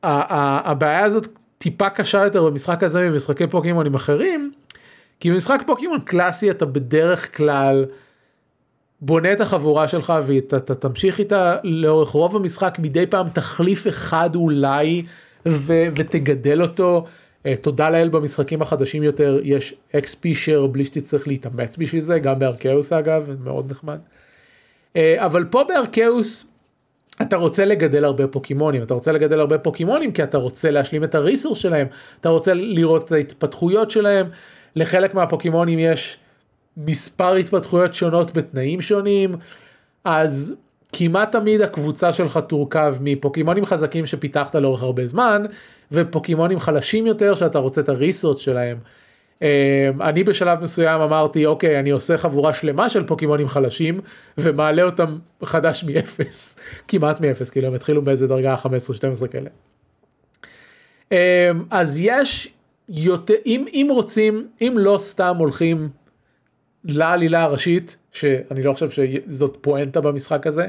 הבעיה הזאת טיפה קשה יותר במשחק הזה ממשחקי פוקימונים אחרים. כי במשחק פוקימון קלאסי אתה בדרך כלל בונה את החבורה שלך ואתה תמשיך איתה לאורך רוב המשחק מדי פעם תחליף אחד אולי ו, ותגדל אותו. אה, תודה לאל במשחקים החדשים יותר יש XP share בלי שתצטרך להתאמץ בשביל זה גם ב Arceus אגב מאוד נחמד. Uh, אבל פה בארקאוס אתה רוצה לגדל הרבה פוקימונים אתה רוצה לגדל הרבה פוקימונים כי אתה רוצה להשלים את הריסורס שלהם אתה רוצה לראות את ההתפתחויות שלהם לחלק מהפוקימונים יש מספר התפתחויות שונות בתנאים שונים, אז כמעט תמיד הקבוצה שלך תורכב מפוקימונים חזקים שפיתחת לאורך הרבה זמן, ופוקימונים חלשים יותר שאתה רוצה את הריסורס שלהם. אמ, אני בשלב מסוים אמרתי אוקיי אני עושה חבורה שלמה של פוקימונים חלשים ומעלה אותם חדש מאפס כמעט מאפס כאילו הם התחילו באיזה דרגה 15-12 כאלה. אמ, אז יש יותר, אם, אם רוצים, אם לא סתם הולכים לעלילה הראשית, שאני לא חושב שזאת פואנטה במשחק הזה,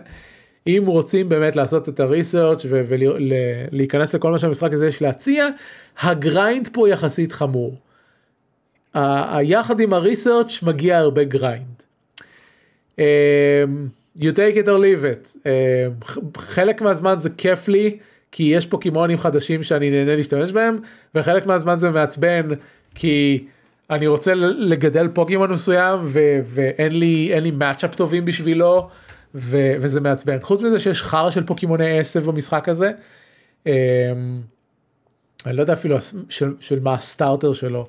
אם רוצים באמת לעשות את ה research ולהיכנס לכל מה שהמשחק הזה יש להציע, ה grind פה יחסית חמור. ויחד עם ה research מגיע הרבה grind. Um, you take it or leave it. Um, חלק מהזמן זה כיף לי. כי יש פוקימונים חדשים שאני נהנה להשתמש בהם, וחלק מהזמן זה מעצבן, כי אני רוצה לגדל פוקימון מסוים, ו- ואין לי, לי matchup טובים בשבילו, ו- וזה מעצבן. חוץ מזה שיש חרא של פוקימוני עשב במשחק הזה, אמ, אני לא יודע אפילו של, של מה ה starter שלו,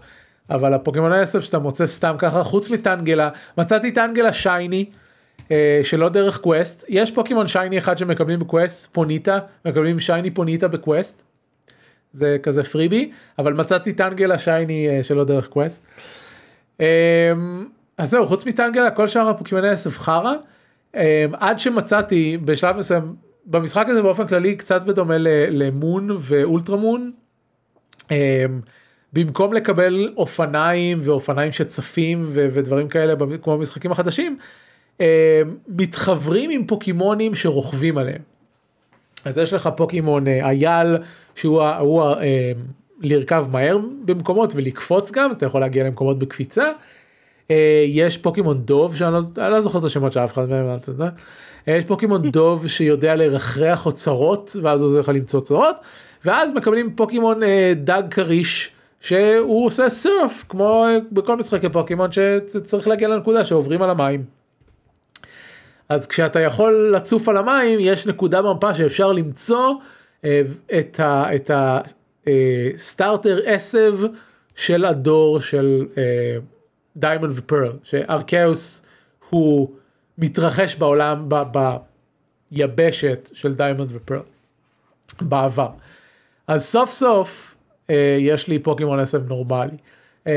אבל הפוקימוני עשב שאתה מוצא סתם ככה, חוץ מ Tangela, מצאתי Tangela shiny, שלא דרך quest יש פוקימון shiny אחד שמקבלים ב quest Ponyta מקבלים shiny Ponyta ב quest. זה כזה freebie אבל מצאתי Tangela shiny אה, שלא דרך quest. אה, אז זהו חוץ מ Tangela כל שאר הפוקימוני עשב חרא. עד שמצאתי בשלב מסוים במשחק הזה באופן כללי קצת בדומה למון ואולטרה מון. במקום לקבל אופניים ואופניים שצפים ודברים כאלה כמו במשחקים החדשים, מתחברים עם פוקימונים שרוכבים עליהם. אז יש לך פוקימון אייל שהוא הוא, לרכב מהר במקומות ולקפוץ גם אתה יכול להגיע למקומות בקפיצה. יש פוקימון דוב שאני לא, לא זוכר את השמות של אף אחד מהם, יודע. יש פוקימון דוב שיודע לרחרח אוצרות ואז הוא עוזר לך למצוא אוצרות ואז מקבלים פוקימון דג כריש שהוא עושה סרף כמו בכל משחקי פוקימון שצריך להגיע לנקודה שעוברים על המים. אז כשאתה יכול לצוף על המים יש נקודה במפה שאפשר למצוא אה, את הסטארטר אה, עשב של הדור של Diamond ו Pearl ש Arceus הוא מתרחש בעולם ביבשת של Diamond ו Pearl בעבר. אז סוף סוף אה, יש לי פוקימון עשב נורמלי.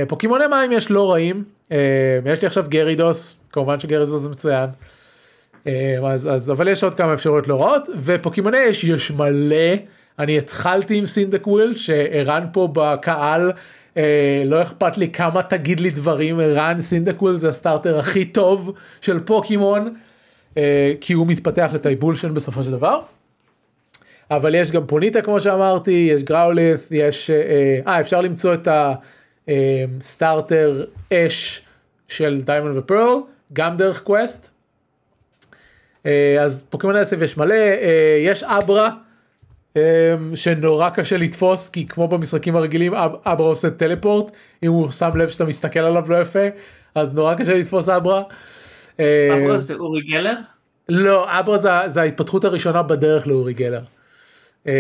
פוקימוני מים יש לא רעים, יש לי עכשיו Gyarados, כמובן ש Gyarados זה מצוין. אה, אז, אז אבל יש עוד כמה אפשרויות לא רעות ופוקימוני אש יש מלא אני התחלתי עם Cyndaquil שערן פה בקהל אה, לא אכפת לי כמה תגיד לי דברים ערן Cyndaquil זה ה starter הכי טוב של פוקימון אה, כי הוא מתפתח ל Typhlosion בסופו של דבר. אבל יש גם Ponyta כמו שאמרתי יש Growlithe יש אה, אה אפשר למצוא את ה starter אש של Diamond ו Pearl גם דרך quest. אה, אז פוקימון אש יש מלא, אה, יש Abra אה, שנורא קשה לתפוס כי כמו במשחקים הרגילים אברה עושה טלפורט אם הוא שם לב שאתה מסתכל עליו לא יפה אז נורא קשה לתפוס אברה. אברה זה אורי גלר? לא אברה זה, זה ההתפתחות הראשונה בדרך לאורי גלר. לא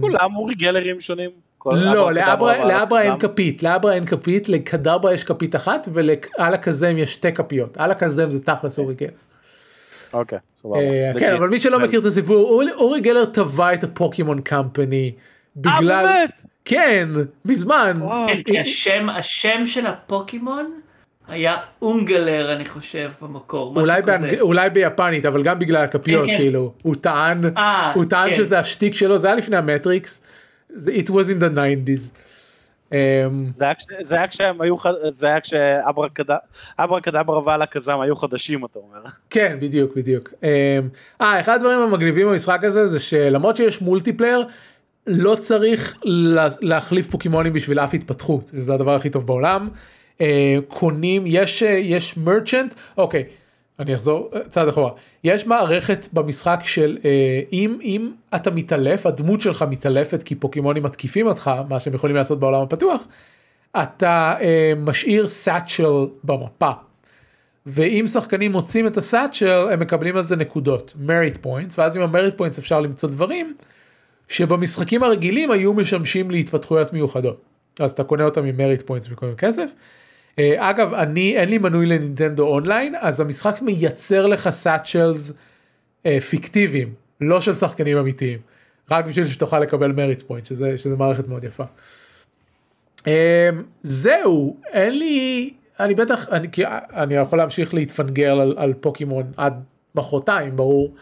כולם אורי גלרים שונים. לא לאברה אין כפית לאברה אין כפית לקדברה יש כפית אחת ולעל הקזם יש שתי כפיות על הקזם זה תכלס אורי גלר. אוקיי, אה, כן, אבל מי שלא מכיר את הסיפור, אורי גלר טבע את הפוקימון קמפני. בגלל... אה באמת? כן, מזמן. כן, השם, השם של הפוקימון היה אונגלר אני חושב במקור. אולי, באנג... אולי ביפנית אבל גם בגלל הכפיות כן, כן. כאילו הוא טען 아, אה, הוא טען כן. שזה השטיק שלו זה היה לפני המטריקס. it was in the 90's. אמ, זה היה כשהם היו, זה היה כשאברה קדברה ועל הקזם היו חדשים אתה אומר. כן בדיוק בדיוק. אמ, אה אחד הדברים המגניבים במשחק הזה זה שלמרות שיש מולטיפלייר לא צריך להחליף פוקימונים בשביל אף התפתחות זה הדבר הכי טוב בעולם. אה, קונים יש יש מרצ'נט אוקיי אני אחזור צעד אחורה יש מערכת במשחק של אה, אם אם אתה מתעלף הדמות שלך מתעלפת כי פוקימונים מתקיפים אותך מה שהם יכולים לעשות בעולם הפתוח אתה אה, משאיר satchel במפה. ואם שחקנים מוצאים את ה satchel הם מקבלים על זה נקודות merit points ואז עם ה merit points אפשר למצוא דברים שבמשחקים הרגילים היו משמשים להתפתחויות מיוחדות אז אתה קונה אותם עם merit points במקום כסף. אה, אגב אני אין לי מנוי ל Nintendo Online אז המשחק מייצר לך satchels אה, פיקטיביים לא של שחקנים אמיתיים רק בשביל שתוכל לקבל merit point שזה, שזה מערכת מאוד יפה. אה, זהו אין לי אני בטח אני, אני יכול להמשיך להתפנגרל על, על פוקימון עד מחרתיים ברור.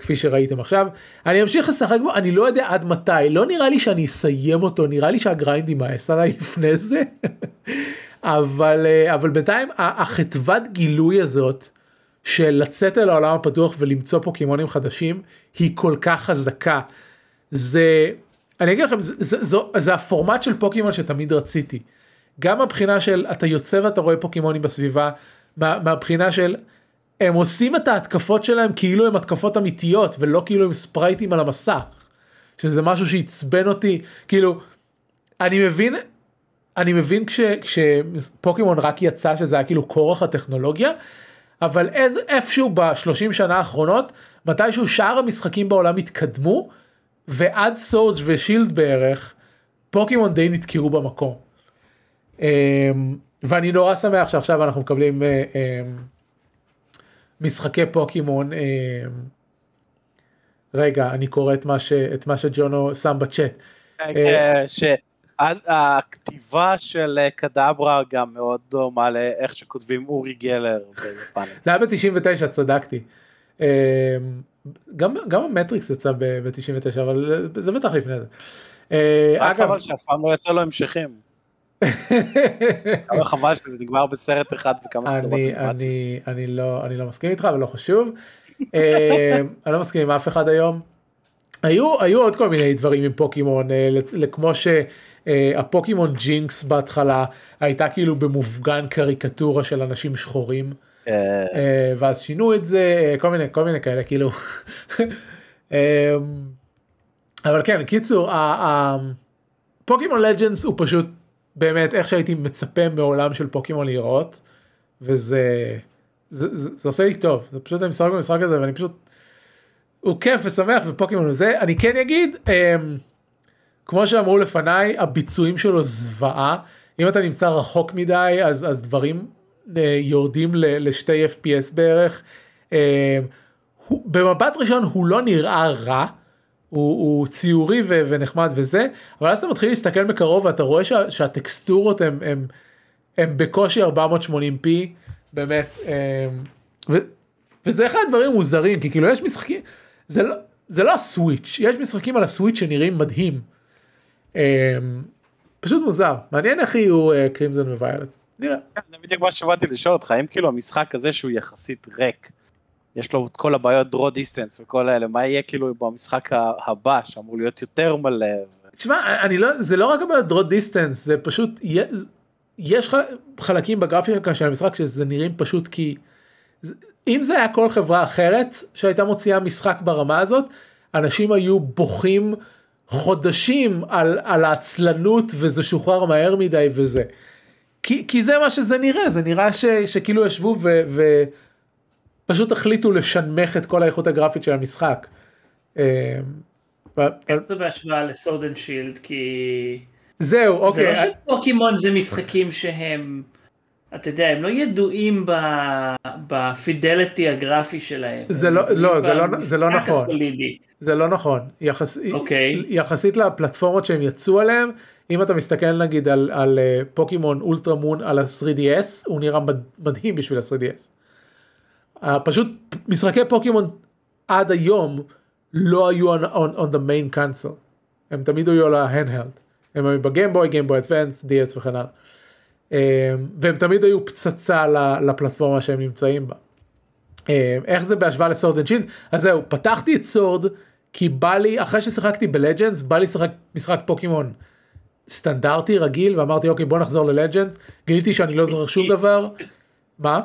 כפי שראיתם עכשיו אני אמשיך לשחק בו אני לא יודע עד מתי לא נראה לי שאני אסיים אותו נראה לי שה grind יימאס עליי לפני זה אבל אה, אבל בינתיים החדוות גילוי הזאת של לצאת אל העולם הפתוח ולמצוא פוקימונים חדשים היא כל כך חזקה. זה אני אגיד לכם זה, זה, זה, זה הפורמט של פוקימון שתמיד רציתי. גם הבחינה של אתה יוצא ואתה רואה פוקימונים בסביבה מה, מהבחינה של הם עושים את ההתקפות שלהם כאילו הם התקפות אמיתיות ולא כאילו הם ספרייטים על המסך. שזה משהו שעצבן אותי כאילו אני מבין אני מבין כש, כשפוקימון רק יצא שזה היה כאילו כורח הטכנולוגיה, אבל איז, איפשהו בשלושים שנה האחרונות, מתישהו שאר המשחקים בעולם התקדמו, ועד סורג' ושילד בערך, פוקימון די נתקעו במקום. Um, ואני נורא שמח שעכשיו אנחנו מקבלים uh, um, משחקי פוקימון. Um, רגע, אני קורא את מה, ש, את מה שג'ונו שם בצ'אט. כן, כן, הכתיבה של אה, קדברה גם מאוד דומה לאיך שכותבים אורי גלר ביפן. זה היה ב-99 צדקתי. גם, גם המטריקס יצא ב-99 אבל זה בטח לפני זה. רק אבל שאף פעם לא יצא לו המשכים. כמה חבל שזה נגמר בסרט אחד וכמה סדרות אנימציה. אני לא אני לא מסכים איתך אבל לא חשוב. אני לא מסכים עם אף אחד היום. היו היו עוד כל מיני דברים עם פוקימון כמו שהפוקימון ג'ינקס בהתחלה הייתה כאילו במופגן קריקטורה של אנשים שחורים. ואז שינו את זה כל מיני כל מיני כאלה כאילו. אבל כן קיצור פוקימון לג'נדס הוא פשוט באמת איך שהייתי מצפה מעולם של פוקימון להיראות וזה זה, זה, זה עושה לי טוב זה פשוט אני משחק במשחק הזה ואני פשוט הוא כיף ושמח ופוקימון וזה אני כן אגיד כמו שאמרו לפניי הביצועים שלו זוועה אם אתה נמצא רחוק מדי אז אז דברים אה, יורדים לשתי fps בערך. אמ, הוא, במבט ראשון הוא לא נראה רע. הוא, הוא ציורי ו, ונחמד וזה אבל אז אתה מתחיל להסתכל מקרוב ואתה רואה שה, שהטקסטורות הם, הם, הם בקושי 480p באמת הם, ו, וזה אחד הדברים מוזרים כי כאילו יש משחקים זה לא זה לא הסוויץ' יש משחקים על הסוויץ' שנראים מדהים. הם, פשוט מוזר מעניין איך יהיו קרימזון וויילט נראה. זה בדיוק מה שבאתי לשאול אותך האם כאילו המשחק הזה שהוא יחסית ריק. יש לו את כל הבעיות draw distance וכל האלה, מה יהיה כאילו במשחק הבא שאמור להיות יותר מלא. תשמע, אני לא, זה לא רק הבעיות draw distance, זה פשוט, יש חלקים בגרפיקה של המשחק שזה נראים פשוט כי, אם זה היה כל חברה אחרת שהייתה מוציאה משחק ברמה הזאת, אנשים היו בוכים חודשים על, על העצלנות וזה שוחרר מהר מדי וזה. כי, כי זה מה שזה נראה, זה נראה ש, שכאילו ישבו ו... ו פשוט החליטו לשנמך את כל האיכות הגרפית של המשחק. אה, זה בהשוואה לסורד אנד שילד כי... זהו אוקיי. זה לא שפוקימון זה משחקים שהם, אתה יודע, הם לא ידועים בפידליטי הגרפי שלהם. זה לא, לא, זה לא, זה לא נכון. זה לא נכון. יחס, okay. אוקיי. יחסית לפלטפורמות שהם יצאו עליהם, אם אתה מסתכל נגיד על, על אה, פוקימון אולטרה מון על ה-3DS, הוא נראה מדהים בשביל ה-3DS. פשוט משחקי פוקימון עד היום לא היו on, on, on the main console. הם תמיד היו על ההנדהלד. הם היו ב Game Boy, Game Boy Advance, DS וכן הלאה. אמ, והם תמיד היו פצצה לפלטפורמה שהם נמצאים בה. איך זה בהשוואה ל Sword and Shield? אז זהו, פתחתי את Sword כי בא לי, אחרי ששיחקתי ב Legends, בא לי לשחק משחק פוקימון סטנדרטי רגיל ואמרתי אוקיי בוא נחזור ל Legends, גיליתי שאני לא זוכר שום דבר. מה?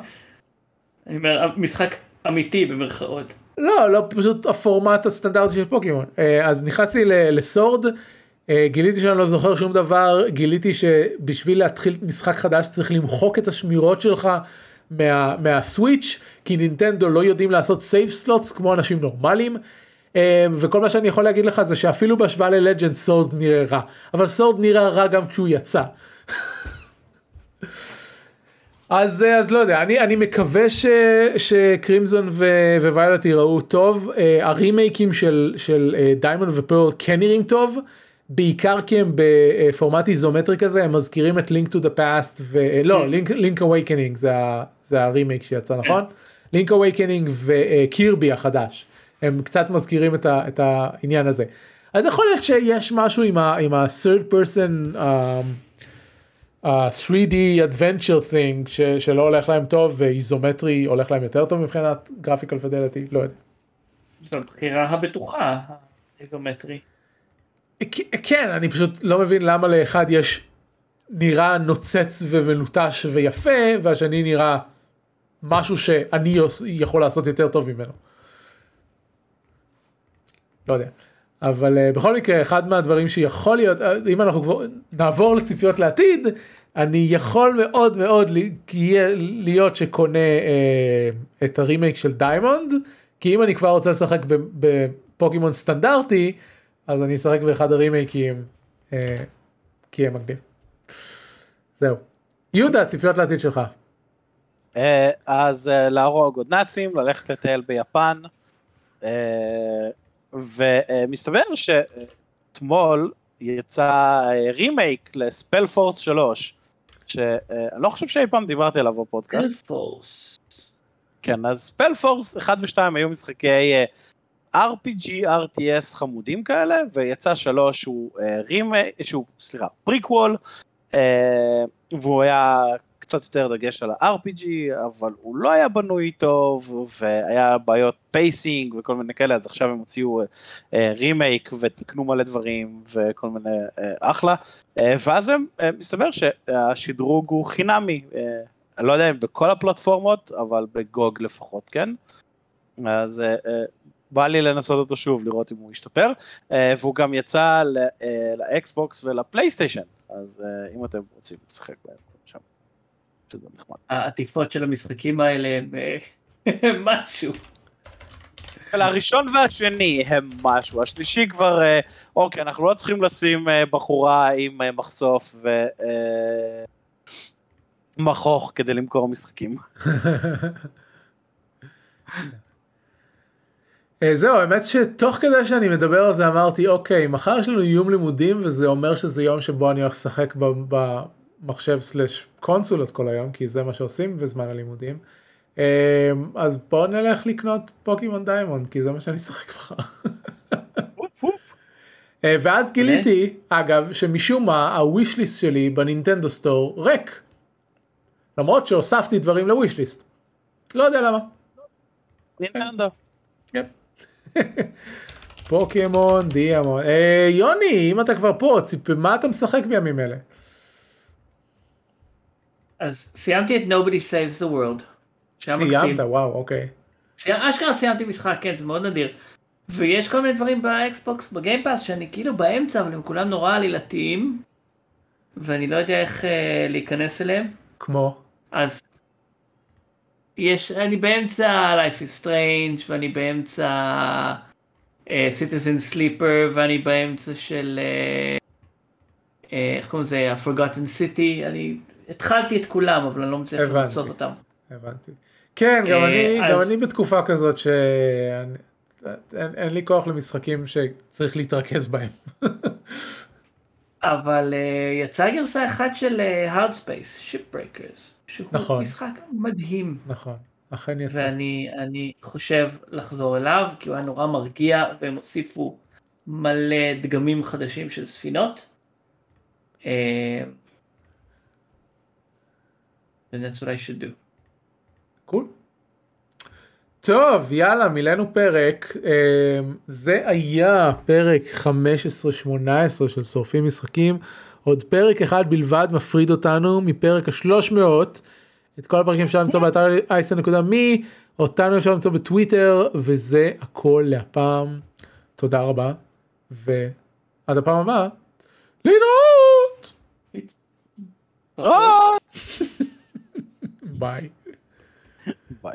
אני אומר, משחק אמיתי במרכאות. לא, לא, פשוט הפורמט הסטנדרטי של פוקימון. אה, אז נכנסתי ל Sword, אה, גיליתי שאני לא זוכר שום דבר, גיליתי שבשביל להתחיל משחק חדש צריך למחוק את השמירות שלך מה, מה Switch, כי נינטנדו לא יודעים לעשות save slots כמו אנשים נורמליים. אה, וכל מה שאני יכול להגיד לך זה שאפילו בהשוואה ל Legend Sword נראה רע, אבל Sword נראה רע גם כשהוא יצא. אז אה, אז לא יודע אני אני מקווה ש, ש Crimson ו Violet ייראו טוב. uh, הרימייקים של של Diamond uh, ו Pearl כן נראים טוב בעיקר כי הם בפורמט איזומטרי כזה הם מזכירים את Link to the Past ולא Link Link's Awakening זה, זה הרימייק שיצא נכון? Link's Awakening ו Kirby החדש הם קצת מזכירים את, ה, את העניין הזה אז יכול להיות שיש משהו עם ה-third person. Uh, ה-3D adventure thing ש, שלא הולך להם טוב ואיזומטרי הולך להם יותר טוב מבחינת graphical fidelity לא יודע. זו בחירה הבטוחה איזומטרי. כן אני פשוט לא מבין למה לאחד יש נראה נוצץ ומלוטש ויפה והשני נראה משהו שאני יכול לעשות יותר טוב ממנו. לא יודע. אבל uh, בכל מקרה אחד מהדברים שיכול להיות uh, אם אנחנו כבר נעבור לציפיות לעתיד אני יכול מאוד מאוד להיות שקונה uh, את הרימייק של Diamond כי אם אני כבר רוצה לשחק בפוקימון סטנדרטי אז אני אשחק באחד הרימייקים כי יהיה מגניב. זהו. יהודה ציפיות לעתיד שלך. אז להרוג עוד נאצים ללכת לטייל ביפן. ומסתבר שאתמול יצא רימייק לספל פורס 3, שאני לא חושב שאי פעם דיברתי עליו בפודקאסט. ספל פורס. כן, אז SpellForce 1 ו-2 היו משחקי אה, RPG, RTS חמודים כאלה, ויצא 3 הוא רימייק, שהוא, סליחה, פריקוול, והוא היה קצת יותר דגש על ה-RPG, אבל הוא לא היה בנוי טוב, והיה בעיות pacing וכל מיני כאלה, אז עכשיו הם הוציאו רימייק ותקנו מלא דברים וכל מיני אחלה, ואז הם, מסתבר שהשדרוג הוא חינמי, אני לא יודע אם בכל הפלטפורמות, אבל בגוג לפחות, כן? אז בא לי לנסות אותו שוב, לראות אם הוא ישתפר, והוא גם יצא לאקסבוקס ולפלייסטיישן, אז אם אתם רוצים לשחק בהם. שזה נחמד. העטיפות של המשחקים האלה הם משהו. הראשון והשני הם משהו, השלישי כבר, אוקיי, אנחנו לא צריכים לשים בחורה עם מחשוף ותוך כדי למכור משחקים. זהו, האמת שתוך כדי שאני מדבר על זה אמרתי, אוקיי, מחר יש לנו יום לימודים וזה אומר שזה יום שבו אני הולך לשחק מחשב slash קונסולות כל היום כי זה מה שעושים בזמן הלימודים. אמ, אז בוא נלך לקנות Pokémon Diamond כי זה מה שאני אשחק מחר. אה, ואז גיליתי אגב שמשום מה ה wish list שלי ב Nintendo Store ריק. למרות שהוספתי דברים ל wish list. לא יודע למה. נינטנדו. כן. Pokémon Diamond. אה, יוני אם אתה כבר פה מה אתה משחק בימים אלה? אז סיימתי את Nobody Saves the World. סיימת וואו אוקיי. אשכרה סיימתי משחק כן זה מאוד נדיר. ויש כל מיני דברים ב Xbox ב Game Pass שאני כאילו באמצע אבל הם כולם נורא עלילתיים. ואני לא יודע איך אה, להיכנס אליהם. כמו? אז יש אני באמצע Life is Strange ואני באמצע uh, Citizen Sleeper ואני באמצע של uh, uh, איך קוראים לזה Forgotten City אני התחלתי את כולם אבל אני לא מצליח למצוא אותם. הבנתי. כן גם אני אז... גם אני בתקופה כזאת שאין אין לי כוח למשחקים שצריך להתרכז בהם. אבל uh, יצאה גרסה אחת של uh, hard space shipbreakers שהוא נכון. משחק מדהים. נכון. אכן יצא. ואני חושב לחזור אליו כי הוא היה נורא מרגיע והם הוסיפו מלא דגמים חדשים של ספינות. Uh, and that's what I should do. קול. טוב יאללה מילאנו פרק אמ, זה היה פרק 15-18 של שורפים משחקים עוד פרק אחד בלבד מפריד אותנו מפרק ה-300 את כל הפרקים אפשר למצוא באתר אייסן.מי אותנו אפשר למצוא בטוויטר וזה הכל להפעם תודה רבה ועד הפעם הבאה להתראות. Oh! Bye.